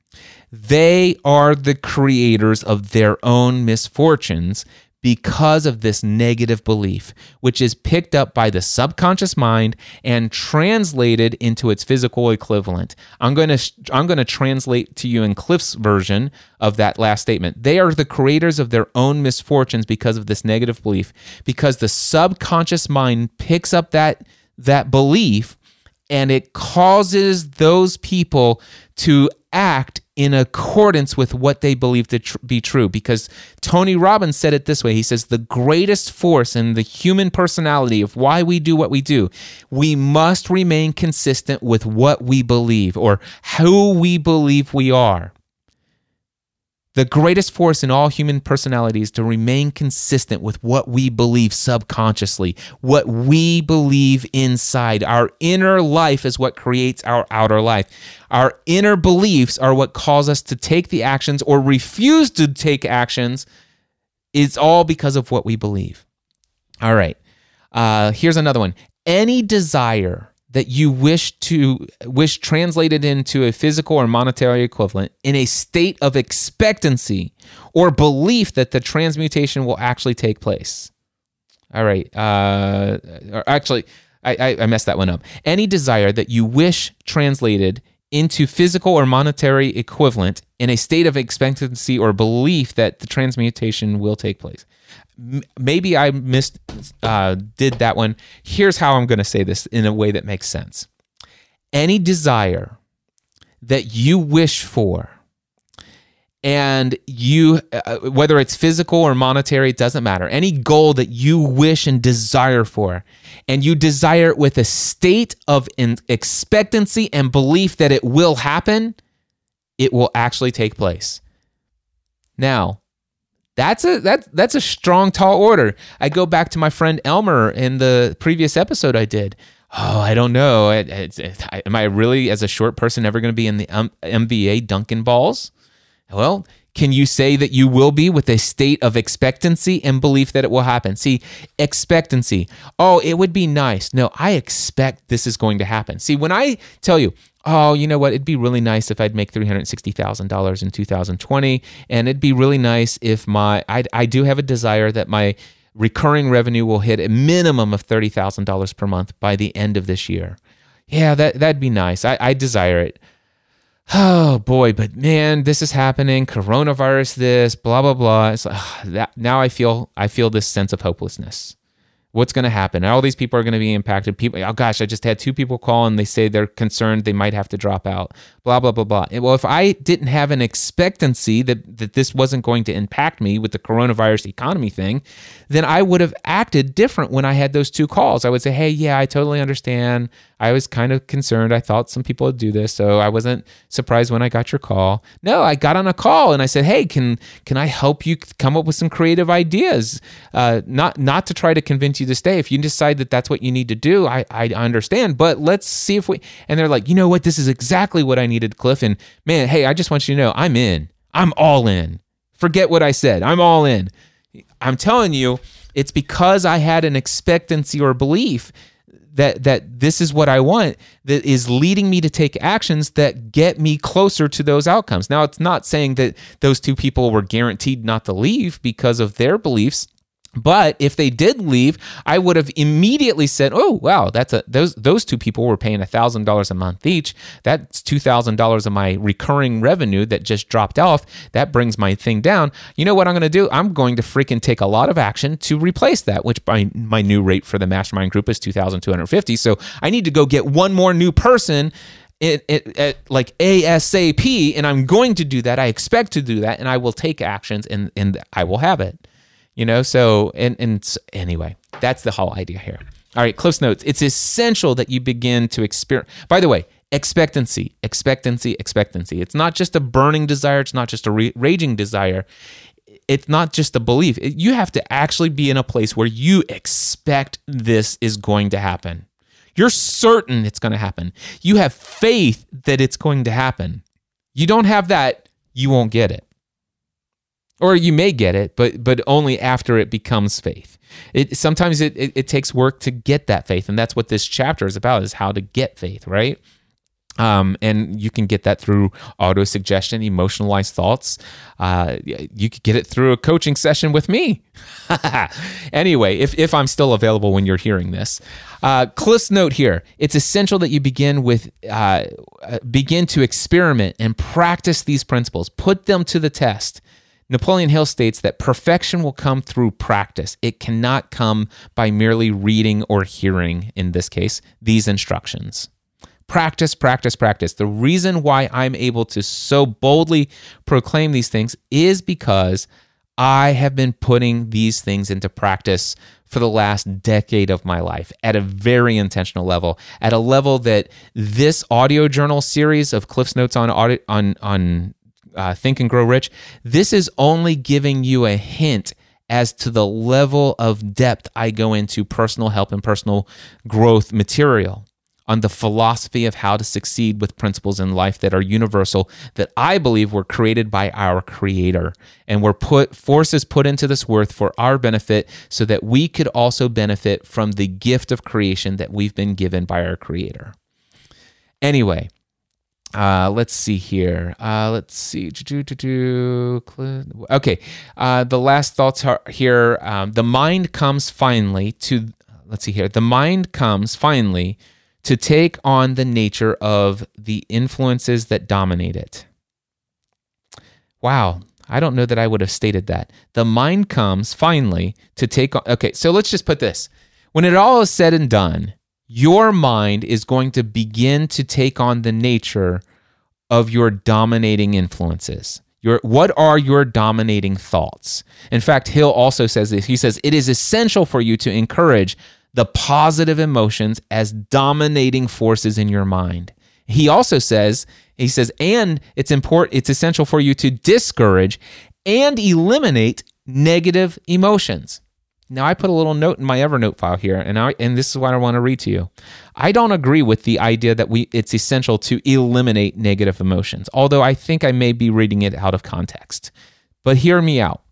They are the creators of their own misfortunes because of this negative belief, which is picked up by the subconscious mind and translated into its physical equivalent. I'm going to I'm going to translate to you in Cliff's version of that last statement. They are the creators of their own misfortunes because of this negative belief, because the subconscious mind picks up that that belief and it causes those people to act in accordance with what they believe to tr- be true. Because Tony Robbins said it this way He says, The greatest force in the human personality of why we do what we do, we must remain consistent with what we believe or who we believe we are. The greatest force in all human personalities to remain consistent with what we believe subconsciously, what we believe inside. Our inner life is what creates our outer life. Our inner beliefs are what cause us to take the actions or refuse to take actions. It's all because of what we believe. All right. Uh, here's another one. Any desire that you wish to wish translated into a physical or monetary equivalent in a state of expectancy or belief that the transmutation will actually take place. All right. Uh, actually, I, I messed that one up. Any desire that you wish translated into physical or monetary equivalent in a state of expectancy or belief that the transmutation will take place maybe I missed uh, did that one. Here's how I'm going to say this in a way that makes sense. Any desire that you wish for and you uh, whether it's physical or monetary it doesn't matter any goal that you wish and desire for and you desire it with a state of expectancy and belief that it will happen it will actually take place now that's a that that's a strong tall order i go back to my friend elmer in the previous episode i did oh i don't know It- it's- it- I- am i really as a short person ever going to be in the M- NBA duncan balls well, can you say that you will be with a state of expectancy and belief that it will happen? See, expectancy. Oh, it would be nice. No, I expect this is going to happen. See, when I tell you, oh, you know what, it'd be really nice if I'd make $360,000 in 2020, and it'd be really nice if my, I, I do have a desire that my recurring revenue will hit a minimum of $30,000 per month by the end of this year. Yeah, that, that'd be nice. I, I desire it oh boy, but man, this is happening. Coronavirus, this, blah blah blah. It's like, ugh, that now I feel I feel this sense of hopelessness. What's going to happen? All these people are going to be impacted. People, oh gosh, I just had two people call and they say they're concerned they might have to drop out. Blah blah blah blah. Well, if I didn't have an expectancy that that this wasn't going to impact me with the coronavirus economy thing, then I would have acted different when I had those two calls. I would say, hey, yeah, I totally understand. I was kind of concerned. I thought some people would do this, so I wasn't surprised when I got your call. No, I got on a call and I said, "Hey, can can I help you come up with some creative ideas? Uh, not not to try to convince you to stay. If you decide that that's what you need to do, I I understand. But let's see if we." And they're like, "You know what? This is exactly what I needed, Cliff. And man, hey, I just want you to know, I'm in. I'm all in. Forget what I said. I'm all in." I'm telling you, it's because I had an expectancy or belief that that this is what I want that is leading me to take actions that get me closer to those outcomes. Now, it's not saying that those two people were guaranteed not to leave because of their beliefs. But if they did leave, I would have immediately said, "Oh, wow, that's a those those two people were paying thousand dollars a month each. That's two thousand dollars of my recurring revenue that just dropped off. That brings my thing down. You know what I'm going to do? I'm going to freaking take a lot of action to replace that. Which my my new rate for the mastermind group is two thousand two hundred fifty. So I need to go get one more new person." It, it, it, like ASAP, and I'm going to do that. I expect to do that, and I will take actions, and and I will have it you know? So and and anyway that's the whole idea here. All right close notes. It's essential that you begin to experience by the way expectancy expectancy expectancy. It's not just a burning desire. It's not just a re- raging desire. It's not just a belief. It- you have to actually be in a place where you expect this is going to happen. You're certain it's going to happen. You have faith that it's going to happen. You don't have that you won't get it or you may get it but but only after it becomes faith. It sometimes it, it, it takes work to get that faith and that's what this chapter is about is how to get faith right? Um, and you can get that through auto suggestion emotionalized thoughts. Uh, you could get it through a coaching session with me. (laughs) Anyway if, if i'm still available when you're hearing this. Uh, cliff's note here. It's essential that you begin with uh, uh, begin to experiment and practice these principles. Put them to the test Napoleon Hill states that perfection will come through practice. It cannot come by merely reading or hearing, in this case, these instructions. Practice, practice, practice. The reason why I'm able to so boldly proclaim these things is because I have been putting these things into practice for the last decade of my life at a very intentional level, at a level that this audio journal series of Cliff's Notes on audit, on on uh, Think and Grow Rich, this is only giving you a hint as to the level of depth I go into personal help and personal growth material on the philosophy of how to succeed with principles in life that are universal that I believe were created by our creator and were put forces put into this earth for our benefit so that we could also benefit from the gift of creation that we've been given by our creator. Anyway, uh, let's see here. Uh, let's see. Okay. Uh, the last thoughts are here. Um, the mind comes finally to, let's see here. The mind comes finally to take on the nature of the influences that dominate it. Wow. I don't know that I would have stated that. The mind comes finally to take on. Okay. So let's just put this. When it all is said and done, your mind is going to begin to take on the nature of your dominating influences. Your what are your dominating thoughts? In fact, Hill also says this. He says it is essential for you to encourage the positive emotions as dominating forces in your mind. He also says, he says, and it's important, it's essential for you to discourage and eliminate negative emotions. Now, I put a little note in my Evernote file here, and I and this is what I want to read to you. I don't agree with the idea that we it's essential to eliminate negative emotions, although I think I may be reading it out of context. But hear me out.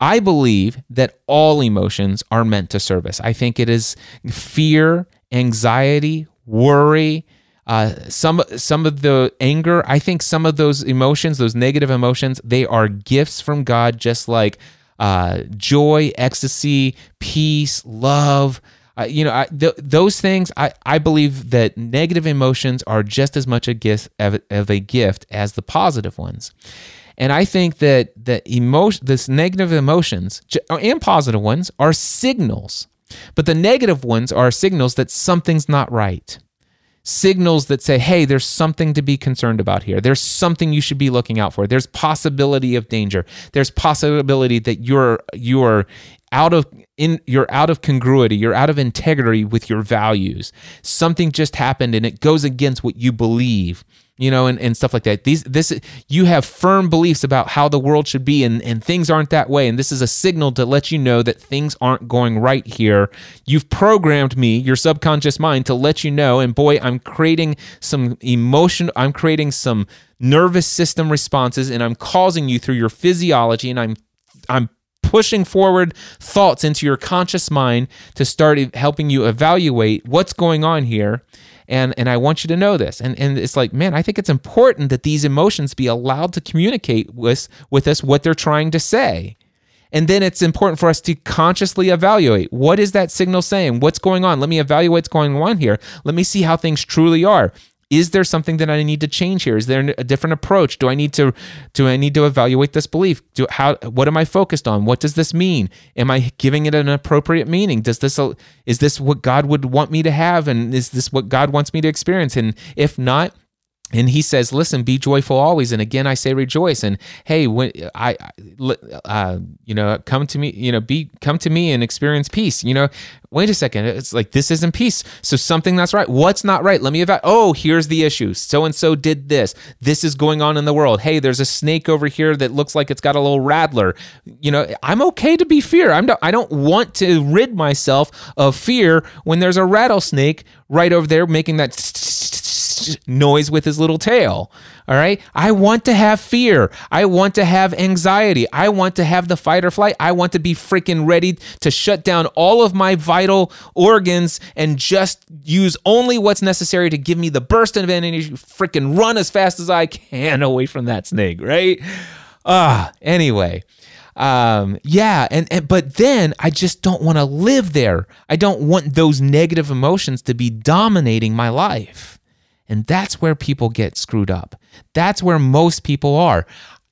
I believe that all emotions are meant to serve us. I think it is fear, anxiety, worry, uh, some some of the anger. I think some of those emotions, those negative emotions, they are gifts from God, just like uh, joy, ecstasy, peace, love. Uh, you know, I, th- those things. I, I believe that negative emotions are just as much a gift of, of a gift as the positive ones. And I think that the emotion, this negative emotions and positive ones are signals, but the negative ones are signals that something's not right signals that say, hey, there's something to be concerned about here. There's something you should be looking out for. There's possibility of danger. There's possibility that you're you're out of in you're out of congruity, you're out of integrity with your values. Something just happened and it goes against what you believe you know, and, and stuff like that. These this you have firm beliefs about how the world should be and, and things aren't that way. And this is a signal to let you know that things aren't going right here. You've programmed me, your subconscious mind, to let you know. And boy, I'm creating some emotion, I'm creating some nervous system responses, and I'm causing you through your physiology, and I'm I'm pushing forward thoughts into your conscious mind to start helping you evaluate what's going on here and and I want you to know this. And and it's like, man, I think it's important that these emotions be allowed to communicate with with us what they're trying to say. And then it's important for us to consciously evaluate what is that signal saying? What's going on? Let me evaluate what's going on here. Let me see how things truly are is there something that I need to change here? Is there a different approach? Do I need to do I need to evaluate this belief? Do how what am I focused on? What does this mean? Am I giving it an appropriate meaning? Does this is this what God would want me to have and is this what God wants me to experience? And if not, and he says listen be joyful always. And again i say rejoice. And hey when i uh, you know come to me you know be come to me and experience peace. You know wait a second. It's like this isn't peace. So something that's right. What's not right? Let me evaluate oh here's the issue. So and so did this. This is going on in the world. Hey there's a snake over here that looks like it's got a little rattler. You know i'm okay to be fear. I'm Not, i don't want to rid myself of fear when there's a rattlesnake right over there making that noise with his little tail. All right. I want to have fear. I want to have anxiety. I want to have the fight or flight. I want to be freaking ready to shut down all of my vital organs and just use only what's necessary to give me the burst of energy, freaking run as fast as I can (laughs) away from that snake. Right. Ah, anyway um, yeah, and, and but then I just don't want to live there. I don't want those negative emotions to be dominating my life. And that's where people get screwed up. That's where most people are.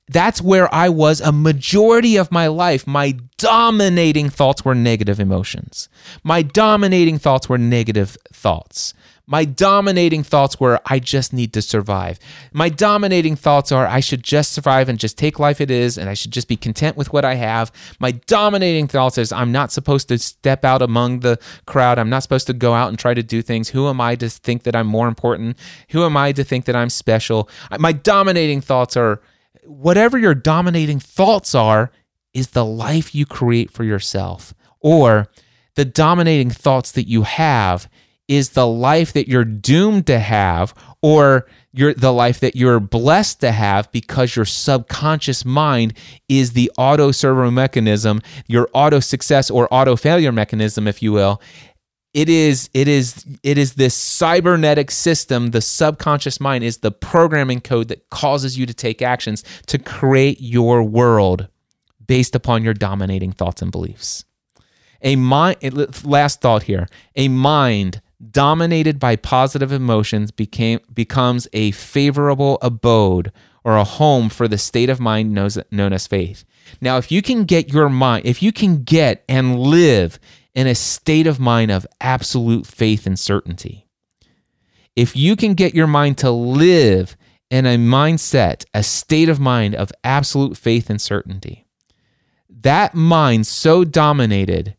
That's where I was a majority of my life. My dominating thoughts were negative emotions. My dominating thoughts were negative thoughts. My dominating thoughts were, I just need to survive. My dominating thoughts are, I should just survive and just take life it is, and I should just be content with what I have. My dominating thoughts is, I'm not supposed to step out among the crowd. I'm not supposed to go out and try to do things. Who am I to think that I'm more important? Who am I to think that I'm special? My dominating thoughts are, whatever your dominating thoughts are, is the life you create for yourself. Or the dominating thoughts that you have is the life that you're doomed to have or you're the life that you're blessed to have because your subconscious mind is the auto servo mechanism your auto success or auto failure mechanism if you will. It is it is it is this cybernetic system the subconscious mind is the programming code that causes you to take actions to create your world based upon your dominating thoughts and beliefs. A mind last thought here. A mind dominated by positive emotions became becomes a favorable abode or a home for the state of mind knows, known as faith. Now, if you can get your mind, if you can get and live in a state of mind of absolute faith and certainty, if you can get your mind to live in a mindset, a state of mind of absolute faith and certainty. That mind so dominated,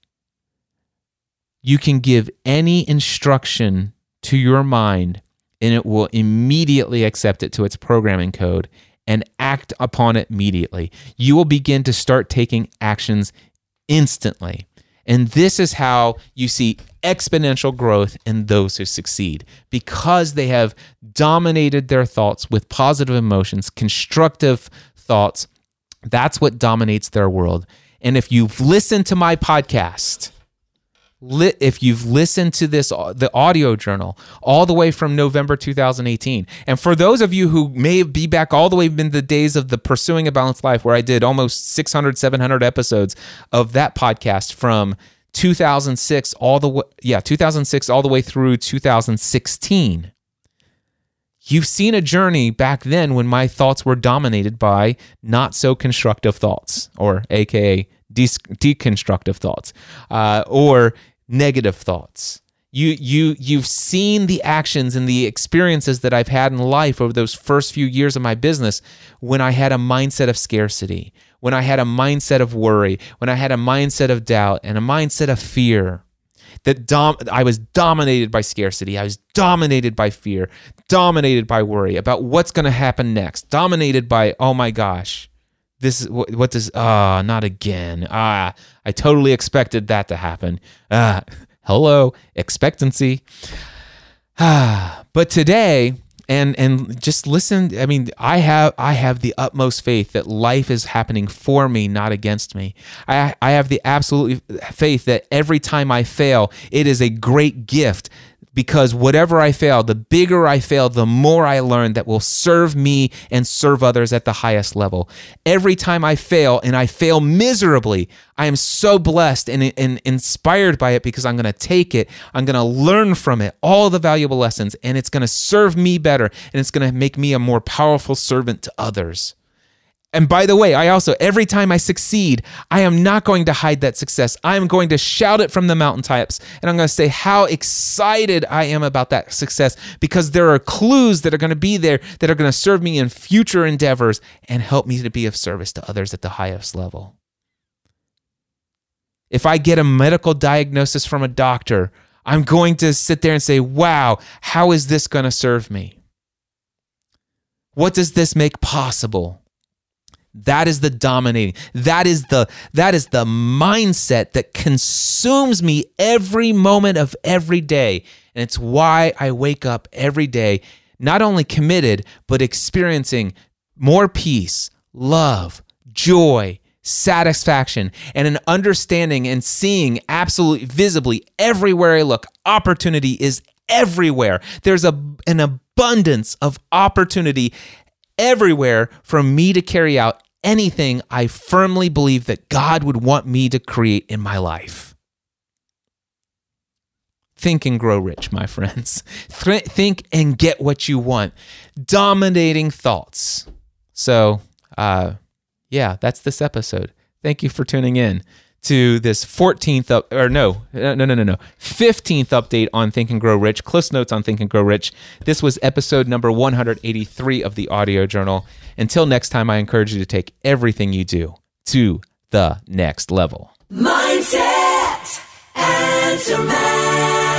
you can give any instruction to your mind and it will immediately accept it to its programming code and act upon it immediately. You will begin to start taking actions instantly. And this is how you see exponential growth in those who succeed because they have dominated their thoughts with positive emotions, constructive thoughts. That's what dominates their world. And if you've listened to my podcast, li- if you've listened to this the audio journal all the way from November 2018 and for those of you who may be back all the way in the days of the pursuing a balanced life where I did almost 600 700 episodes of that podcast from 2006 all the way yeah 2006 all the way through 2016 You've seen a journey back then when my thoughts were dominated by not so constructive thoughts, or AKA de- deconstructive thoughts, uh, or negative thoughts. You you you've seen the actions and the experiences that I've had in life over those first few years of my business when I had a mindset of scarcity, when I had a mindset of worry, when I had a mindset of doubt and a mindset of fear. That dom- I was dominated by scarcity. I was dominated by fear, dominated by worry about what's going to happen next, dominated by oh my gosh, this is what, what does ah not again. Ah i totally expected that to happen. Ah hello expectancy. Ah but today and and just listen i mean i have i have the utmost faith that life is happening for me not against me. I i have the absolute faith that every time i fail it is a great gift because whatever I fail, the bigger I fail, the more I learn that will serve me and serve others at the highest level. Every time I fail and I fail miserably, I am so blessed and, and inspired by it because I'm going to take it, I'm going to learn from it all the valuable lessons, and it's going to serve me better and it's going to make me a more powerful servant to others. And by the way, I also, every time I succeed, I am not going to hide that success. I am going to shout it from the mountaintops. And I'm going to say how excited I am about that success because there are clues that are going to be there that are going to serve me in future endeavors and help me to be of service to others at the highest level. If I get a medical diagnosis from a doctor, I'm going to sit there and say, wow, how is this going to serve me? What does this make possible? That is the dominating. That is the that is the mindset that consumes me every moment of every day. And it's why I wake up every day not only committed but experiencing more peace, love, joy, satisfaction, and an understanding and seeing absolutely visibly everywhere I look. Opportunity is everywhere. There's a an abundance of opportunity everywhere for me to carry out anything I firmly believe that God would want me to create in my life. Think and grow rich, my friends. Think and get what you want. Dominating thoughts. So, uh, yeah, that's this episode. Thank you for tuning in to this 14th up or uh, no no no no no. 15th update on think and grow rich. Close notes on think and grow rich. This was episode number 183 of the audio journal. Until next time i encourage you to take everything you do to the next level. Mindset and